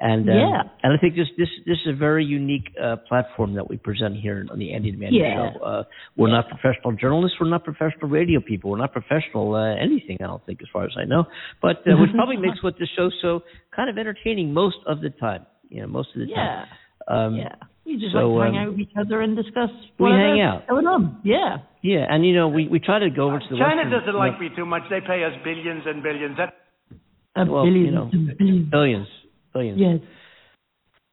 And um, Yeah. and I think this this this is a very unique uh, platform that we present here on the Andy and Mandy Yeah. Show. Uh, we're not professional journalists. We're not professional radio people. We're not professional uh, anything. I don't think, as far as I know. But uh, which probably makes what this show so kind of entertaining most of the time. You know, most of the Yeah. time. Um, yeah. We just so, like to hang um, out with each other and discuss we hang out. going on. Yeah. Yeah, and you know, we we try to go over to the China Western- doesn't like me too much. They pay us billions and billions. That well, billions you know, and billions. billions, billions. Yes.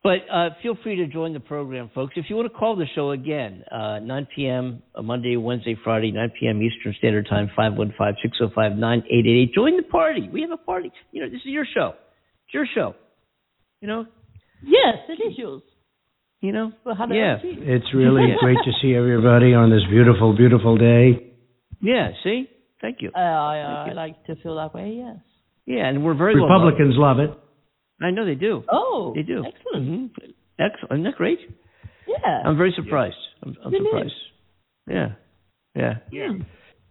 But uh, feel free to join the program, folks. If you want to call the show again, uh, 9 p.m. uh, Monday, Wednesday, Friday, 9 p.m. Eastern Standard Time, 515-605-9888. Join the party. We have a party. You know, this is your show. It's your show. You know, Yes, it is yours. you know. Well, how Yeah. you? It's really great to see everybody on this beautiful, beautiful day. Yeah. See. Thank you. Uh, I, uh, I like to feel that way. Yes. Yeah, and we're very Republicans love it. I know they do. Oh, They do. Excellent. hmm Excellent. Isn't that great? Yeah. I'm very surprised. I'm, I'm surprised. Yeah. Yeah. Yeah.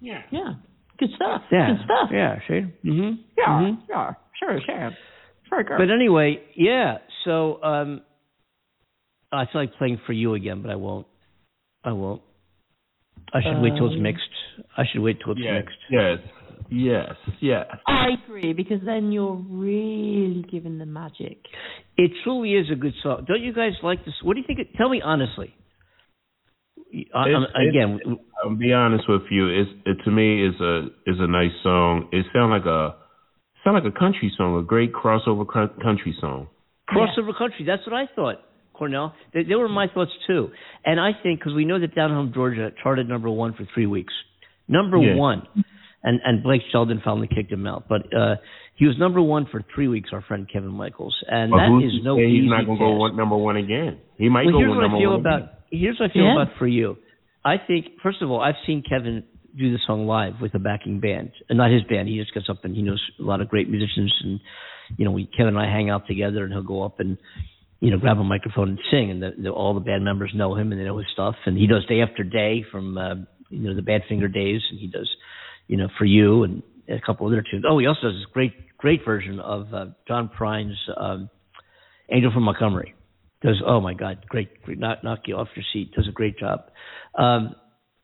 Yeah. Yeah. Good stuff. Yeah. Good stuff. Yeah. See. Mm-hmm. Yeah. Mhm. Yeah. Sure, sure. Very good. But anyway, yeah. So um, I feel like playing for you again, but I won't. I won't. I should wait till it's Um, mixed. I should wait till it's Yes. mixed. Yes. Yes. Yes. I agree because then you're really giving the magic. It truly is a good song. Don't you guys like this? What do you think? It, tell me honestly. I, It's- I'm, it's- again, I'll be honest with you. It's it to me is a is a nice song. It sounds like a sound like a country song, a great crossover country song. crossover country. That's what I thought. Cornell. They, they were my thoughts too. And I think because we know that Down Home Georgia charted number one for three weeks, number Yeah. one, and and Blake Shelton finally kicked him out. But uh he was number one for three weeks. Our friend Kevin Michaels, and But that who's is to no say easy he's not gonna go one, number one again? He might well, go here's one what number I feel one. about again. here's what I feel Yeah. about for you. I think first of all, I've seen Kevin do the song live with a backing band, and not his band. He just gets up and he knows a lot of great musicians, and you know, we Kevin and I hang out together, and he'll go up and you know grab a microphone and sing, and the, the, all the band members know him and they know his stuff, and he does day after day from uh, you know the Badfinger days, and he does you know for you and a couple other tunes. Oh, he also does this great great version of uh, John Prine's um, Angel from Montgomery does oh my god great, great knock, knock you off your seat does a great job um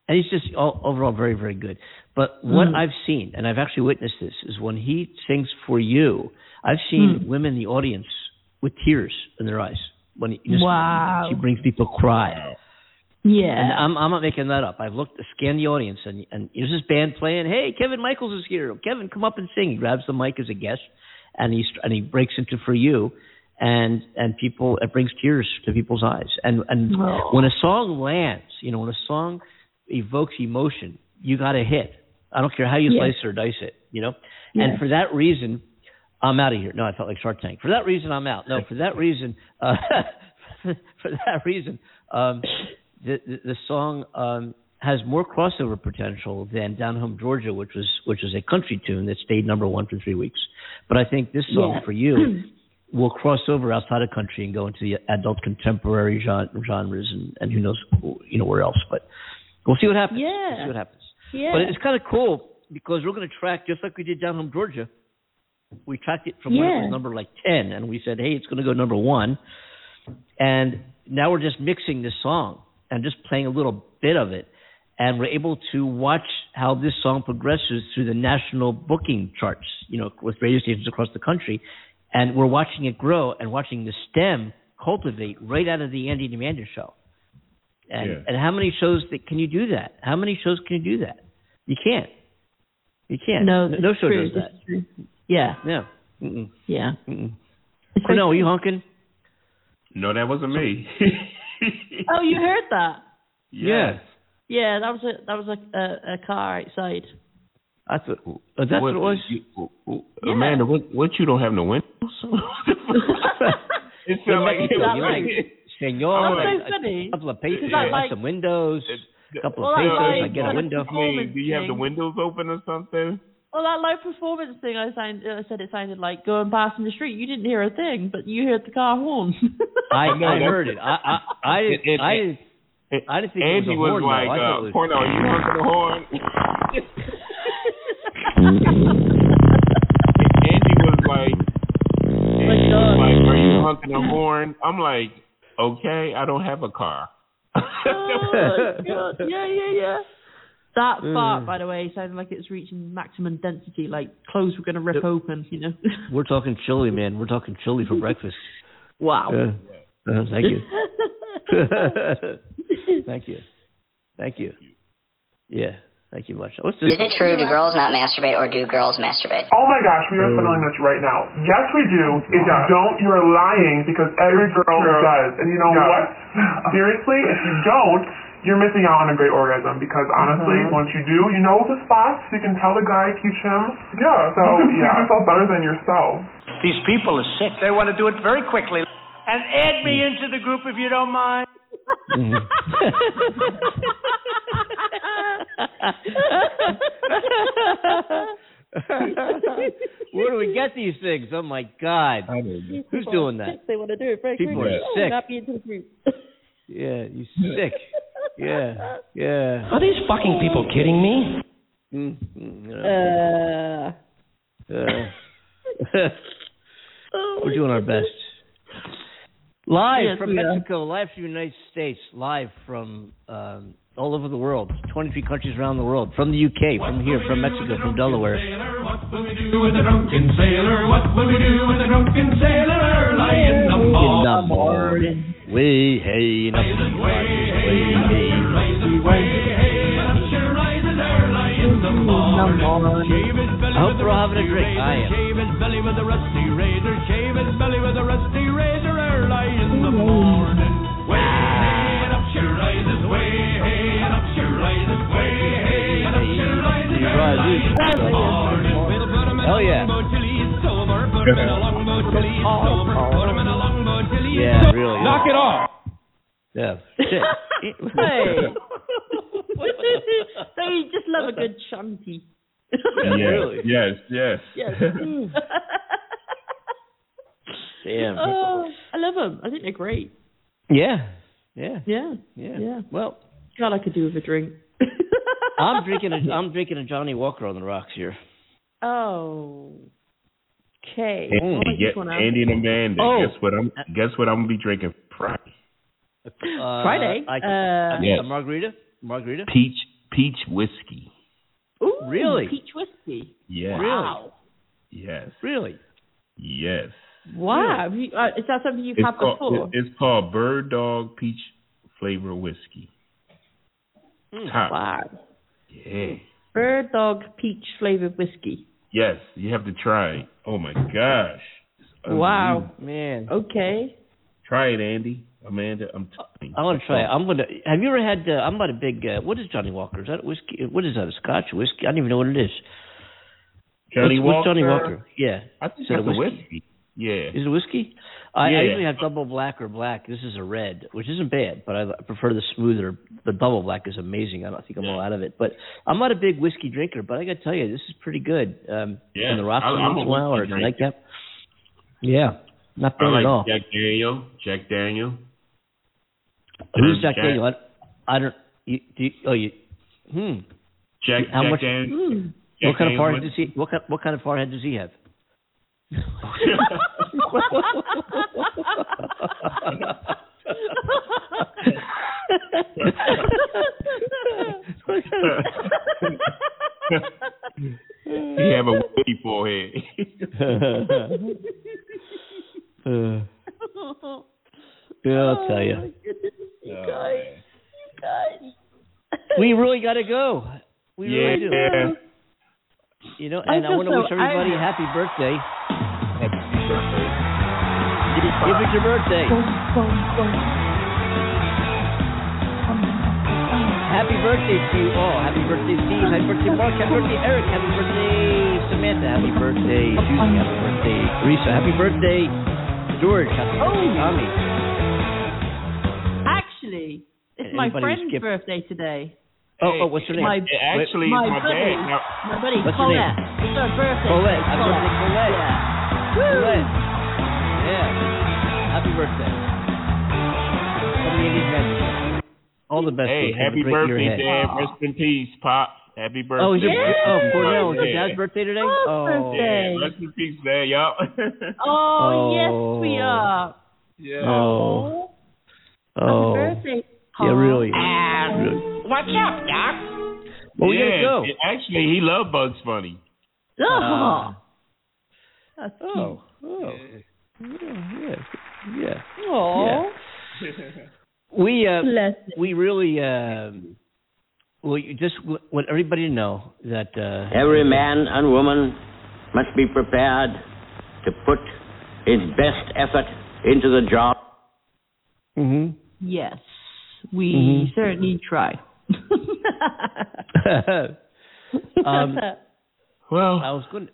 and he's just all, overall very very good but what Mm. i've seen and i've actually witnessed this is when he sings for you i've seen Mm. women in the audience with tears in their eyes when he just, Wow. he brings people cry Yeah. and I'm I'm not making that up. I've looked, scanned the audience, and and there's this band playing. Hey, Kevin Michaels is here. Kevin, come up and sing. He grabs the mic as a guest, and he and he breaks into for you, and and people it brings tears to people's eyes. And and Oh. when a song lands, you know, when a song evokes emotion, you got to hit. I don't care how you Yeah. slice or dice it, you know. Yeah. And for that reason, I'm out of here. No, I felt like Shark Tank. For that reason, I'm out. No, for that reason, uh, for that reason, um, the, the song um, has more crossover potential than Down Home Georgia, which was which was a country tune that stayed number one for three weeks. But I think this song Yeah. for you will cross over outside of country and go into the adult contemporary genres and, and who knows you know where else. But we'll see what happens. Yeah. We'll see what happens. Yeah. But it's kind of cool because we're going to track just like we did Down Home Georgia. We tracked it from when it was number like ten, and we said, hey, it's going to go number one. And now we're just mixing this song and just playing a little bit of it, and we're able to watch how this song progresses through the national booking charts. You know, with radio stations across the country, and we're watching it grow and watching the stem cultivate right out of the Andy and Amanda show. And Yeah. and how many shows that can you do that? How many shows can you do that? You can't. You can't. no, no, it's no show true, does that. Yeah. Yeah. Mm-mm. Yeah. Mm-mm. It's Cornell, like- are you honking? No, that wasn't me. Oh, you heard that? Yes. Yeah, that was a that was a a, a car outside. That's a, Uh, that's what, it was. You, Amanda, what what you don't have no windows? it sounded like Is that right? Senor, That's a- so funny. a couple of papers, Is that I like- some windows, a couple Well, of papers, like I get a kind of window. performance Do you have the windows open or something? Well, that low performance thing, I, signed, I said it sounded like going past in the street. You didn't hear a thing, but you heard the car horn. I, No, I heard it. I I I didn't, It- it- I didn't I didn't think Angie it was a horn. was like, though. I thought uh, it was, Cornell, are you honking the horn? Angie was like, Angie was like, are you honking the horn? I'm like, okay, I don't have a car. oh, God. Yeah, yeah, yeah. That Mm. fart, by the way, sounded like it was reaching maximum density, like clothes were going to rip open, you know. We're talking chili, man. We're talking chili for breakfast. wow. Yeah. Uh, thank you. thank you. Thank you. Yeah. Thank you much. What's this? Is it true? Do girls not masturbate, or do girls masturbate? Oh my gosh, we are settling this right now. Yes, we do. If you don't, you're lying because every girl does. And you know what? Seriously, if you don't, you're missing out on a great orgasm because honestly, mm-hmm. once you do, you know the spots. You can tell the guy, teach him. Yeah. So you yeah, yourself better than yourself. These people are sick. They want to do it very quickly. And add me mm. into the group if you don't mind. Mm-hmm. Where do we get these things? Oh my God! Who's doing that? They want to do it very People quickly. are sick. Not be into the group. Yeah, you sick. Yeah, yeah. Are these fucking people kidding me? Mm, mm, Uh, uh, we're doing our best. Live Yes, from. Mexico, live from the United States, live from um, all over the world, 23 countries around the world, from the UK, from here, from Mexico, from Delaware. What in the In the morning. I hope they're all having a drink. I am. Shave his belly with a rusty razor. Shave his belly with a rusty razor early in the morning. Rises. Way hey, and up she rises. Way and up she rises. early in the morning. We'll put him in Hell yeah. longboat till he's sober. Put him in a longboat till he's sober. Put him in a longboat till he's Yeah, really. Knock it off. Yeah. Shit. hey. they just love a good shanty. yes, yes, yes. Yes. Damn. Oh, I love them. I think they're great. Yeah. Yeah. Yeah. Yeah. Yeah. Well, God, I could do with a drink. I'm drinking a I'm drinking a Johnnie Walker on the rocks here. Oh. Okay. Andy, I'll get, this one out. Andy and Amanda. Oh. Guess what? I'm guess what I'm gonna be drinking Friday. Uh, Friday? I, Uh, a- Yes. a margarita. Margarita. Peach peach whiskey. Ooh, Really? Peach whiskey. Yes. Wow. Yes. Really? Yes. Wow. Have you, uh, is that something you've It's had called, before? it's called Bird Dog Peach Flavor Whiskey. Top. Wow. Yeah. Bird dog peach flavored whiskey. Yes, you have to try it. Oh my gosh. Wow. Man. Okay. Try it, Andy. Amanda, I'm telling you. I want to try it. I'm gonna. Have you ever had? Uh, I'm not a big. Uh, what is Johnnie Walker? Is that a whiskey? What is that? A Scotch whiskey? I don't even know what it is. Johnny what's, what's Johnnie Walker? Walker? Yeah. I think that's a whiskey. Yeah. Is it whiskey? I, I usually have double black or black. This is a red, which isn't bad, but I prefer the smoother. The double black is amazing. I don't think I'm all out of it, but I'm not a big whiskey drinker. But I got to tell you, this is pretty good. Um, Yeah, on the rocks I- I'm in or nightcap. Yeah, not bad like at all. Jack Daniel. Jack Daniel. Who's Jack Jack- Daniel? I, I don't. You, do you, oh, you. Hmm. Jack, How Jack much? Daniel. Hmm. what kind of Daniels forehead does he? What kind? What kind of forehead does he have? He have a whiskey forehead. Uh, yeah, I'll tell you. You guys. You guys. We really got to go. We really do. Yeah. You know, and I, feel want to so- wish everybody I- a happy birthday. If it's your birthday, happy birthday to you all. Happy birthday, Steve. Happy birthday, Mark. Happy birthday, Eric. Happy birthday, Samantha. Happy birthday, Susie. Happy birthday, Teresa. Happy birthday, George. Happy birthday, Oh. Tommy. Actually, it's my friend's skip- birthday today. Oh, oh, what's her name? My, It actually my is my buddy, dad. Now, my buddy What's her name? Colette. It's her birthday. Colette. today, Happy birthday, Colette. Yeah. Colette. Yeah. Happy birthday. From the Indian Magic. All the best. hey, Dave. Have a happy birthday, ahead. Dad. Rest in peace, Pop. Happy birthday. Oh, is it? Yeah. Oh, Cornell. Is it Yeah. Dad's birthday today? Oh, Oh. birthday. Yeah, rest in peace, Dad, y'all. Oh, yes, we Oh. are. yeah. Oh. Happy Oh. birthday. Yeah, really. Uh, really. What's up, Doc? Well, we yeah, gotta go. Actually, he loved Bugs Bunny. Oh. That's cute. Oh. Oh. Yeah. Yeah. Yeah. Aw. We uh we really um well, you just w- want everybody to know that uh, Every man and woman must be prepared to put his best effort into the job. Mm-hmm. Yes, we Mhm. certainly try. um, well, I was going. to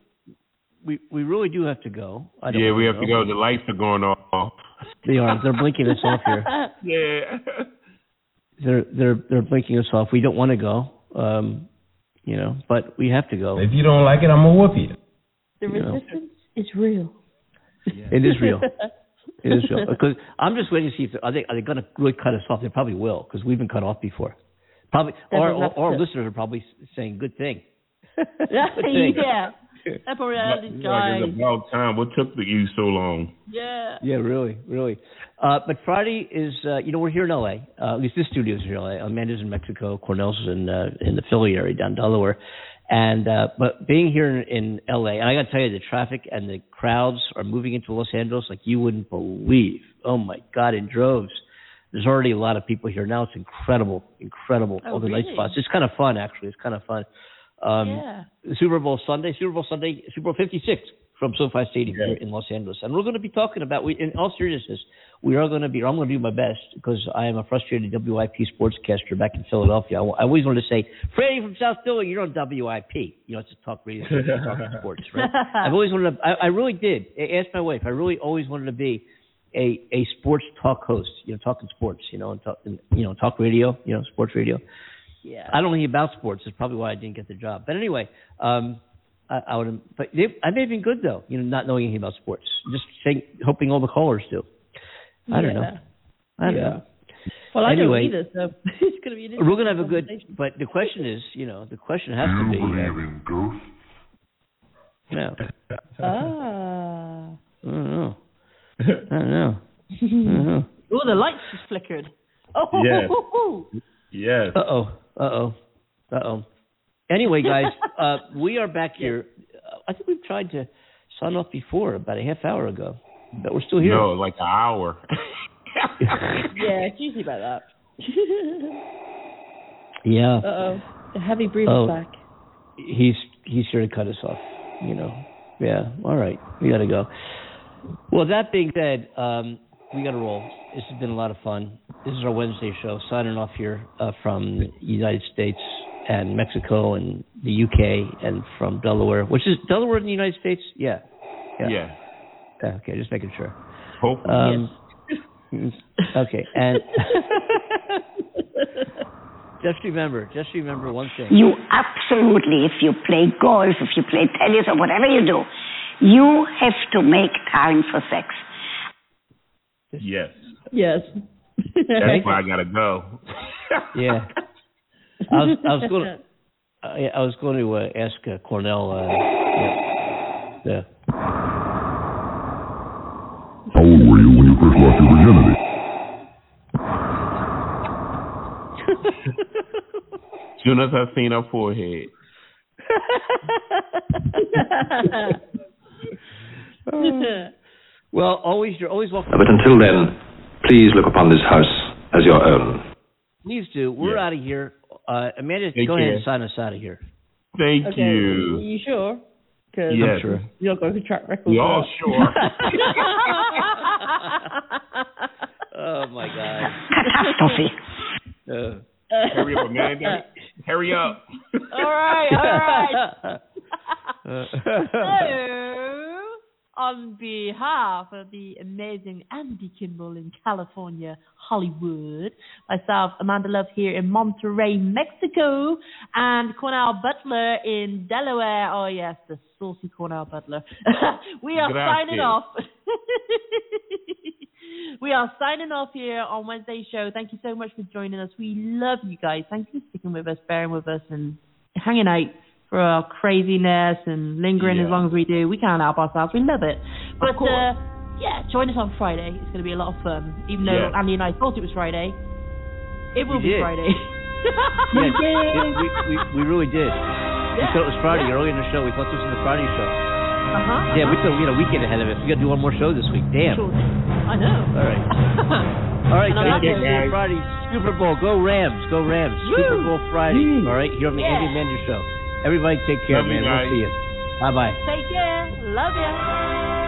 We we really do have to go. I don't yeah, we wanna have to go. The lights are going off. They are. They're blinking us off here. Yeah. They're they're they're blinking us off. We don't want to go. Um, you know, but we have to go. If you don't like it, I'm gonna whoop you. The You know. resistance is real. It is real. It is real. Because I'm just waiting to see if are they are they going to really cut us off? They probably will because we've been cut off before. Probably, or or, or listeners are probably saying good thing. Good thing. yeah. That probably had this Like, it's about time. What took you so long? Yeah. Yeah, really, really. Uh, but Friday is, uh, you know, we're here in LA. Uh, at least this studio's here in LA. Amanda's in Mexico. Cornell's in uh, in the Philly area down Delaware. And uh, but being here in, in LA, and I got to tell you, the traffic and the crowds are moving into Los Angeles like you wouldn't believe. Oh my God, in droves. There's already a lot of people here now. It's incredible, incredible. Oh, All the night really? spots. It's kind of fun, actually. It's kind of fun. Um, yeah. Super Bowl Sunday, Super Bowl Sunday, Super Bowl 56 from SoFi Stadium here in Los Angeles. And we're going to be talking about, we, in all seriousness, we are going to be, I'm going to do my best because I am a frustrated WIP sportscaster back in Philadelphia. I, I always wanted to say, Freddie from South Philly, you're on WIP. You know, it's a talk radio, station, talking sports, right? I've always wanted to, I, I really did. I asked my wife, I really always wanted to be a, a sports talk host, you know, talking sports, you know, and talk, and, you know, talk radio, you know, sports radio. Yeah. I don't know about sports. That's probably why I didn't get the job. But anyway, um, I, I would. But they, I may have been good though. You know, not knowing anything about sports, just saying, hoping all the callers do. I don't know. Yeah. I don't Yeah. know. Well, I Anyway, don't either, so it's going to be an We're gonna have a good. But the question is, you know, the question has to be. in ghosts? No, conversation. Ah. I don't know. I don't know. I don't know. Oh, the lights just flickered. Oh, Yes. Yes. Uh oh. Uh oh. Uh oh. Anyway, guys, uh, we are back here. Uh, I think we've tried to sign off before about a half hour ago, but we're still here. No, like an hour. yeah, it's usually about that. Yeah. uh oh, the heavy breather's Oh. back. He's he's here to cut us off. You know. Yeah. All right. We got to go. Well, that being said, um, we got to roll. This has been a lot of fun. This is our Wednesday show. Signing off here uh, from the United States and Mexico and the UK and from Delaware, which is Delaware in the United States. Yeah. Yeah. Yeah. Yeah, Okay. Just making sure. Hopefully. Um, okay. And just remember, just remember one thing. You absolutely, if you play golf, if you play tennis, or whatever you do, you have to make time for sex. yes. Yes. That's why I gotta go. Yeah. I was I was going to I, I was going to uh, ask uh, Cornell. Uh, yeah, yeah. How old were you when you first lost your virginity? Soon as I seen her forehead. Well, always you're always welcome. But until then, please look upon this house as your own. Please do. We're out of here. Uh, Amanda, Take go ahead and sign us out of here. Thank okay, you. Are you sure? Because Yes. I'm sure. you're not going to track record. We for all sure. Oh my God. Catastrophe. Uh, Hurry up, Amanda. Hurry up. all right, all right. So, on behalf of the amazing Andy Kimball in California, Hollywood, myself, Amanda Love here in Monterrey, Mexico, and Cornell Butler in Delaware. Oh, yes, the saucy Cornell Butler. we are Gracias. signing off. we are signing off here on Wednesday's show. Thank you so much for joining us. We love you guys. Thank you for sticking with us, bearing with us, and hanging out for our craziness and lingering yeah. as long as we do. We can't help ourselves. We love it. But uh, yeah, join us on Friday. It's going to be a lot of fun. Even though yeah. Andy and I thought it was Friday, it will we be did. Friday. yes, yes we, we, we, really did. Yeah. We thought it was Friday yeah. early in the show. We thought this was the Friday show. Uh-huh, uh-huh. Yeah, we uh-huh. thought we had a weekend ahead of us. We got to do one more show this week. Damn. Sure. I know. All right. All right, guys. It. Friday Super Bowl. Go Rams. Go Rams. Woo. Super Bowl Friday. All right, here on the yeah. Andy Mander Show. Everybody take care, Love man. We'll see you. Bye bye. Take care. Love you.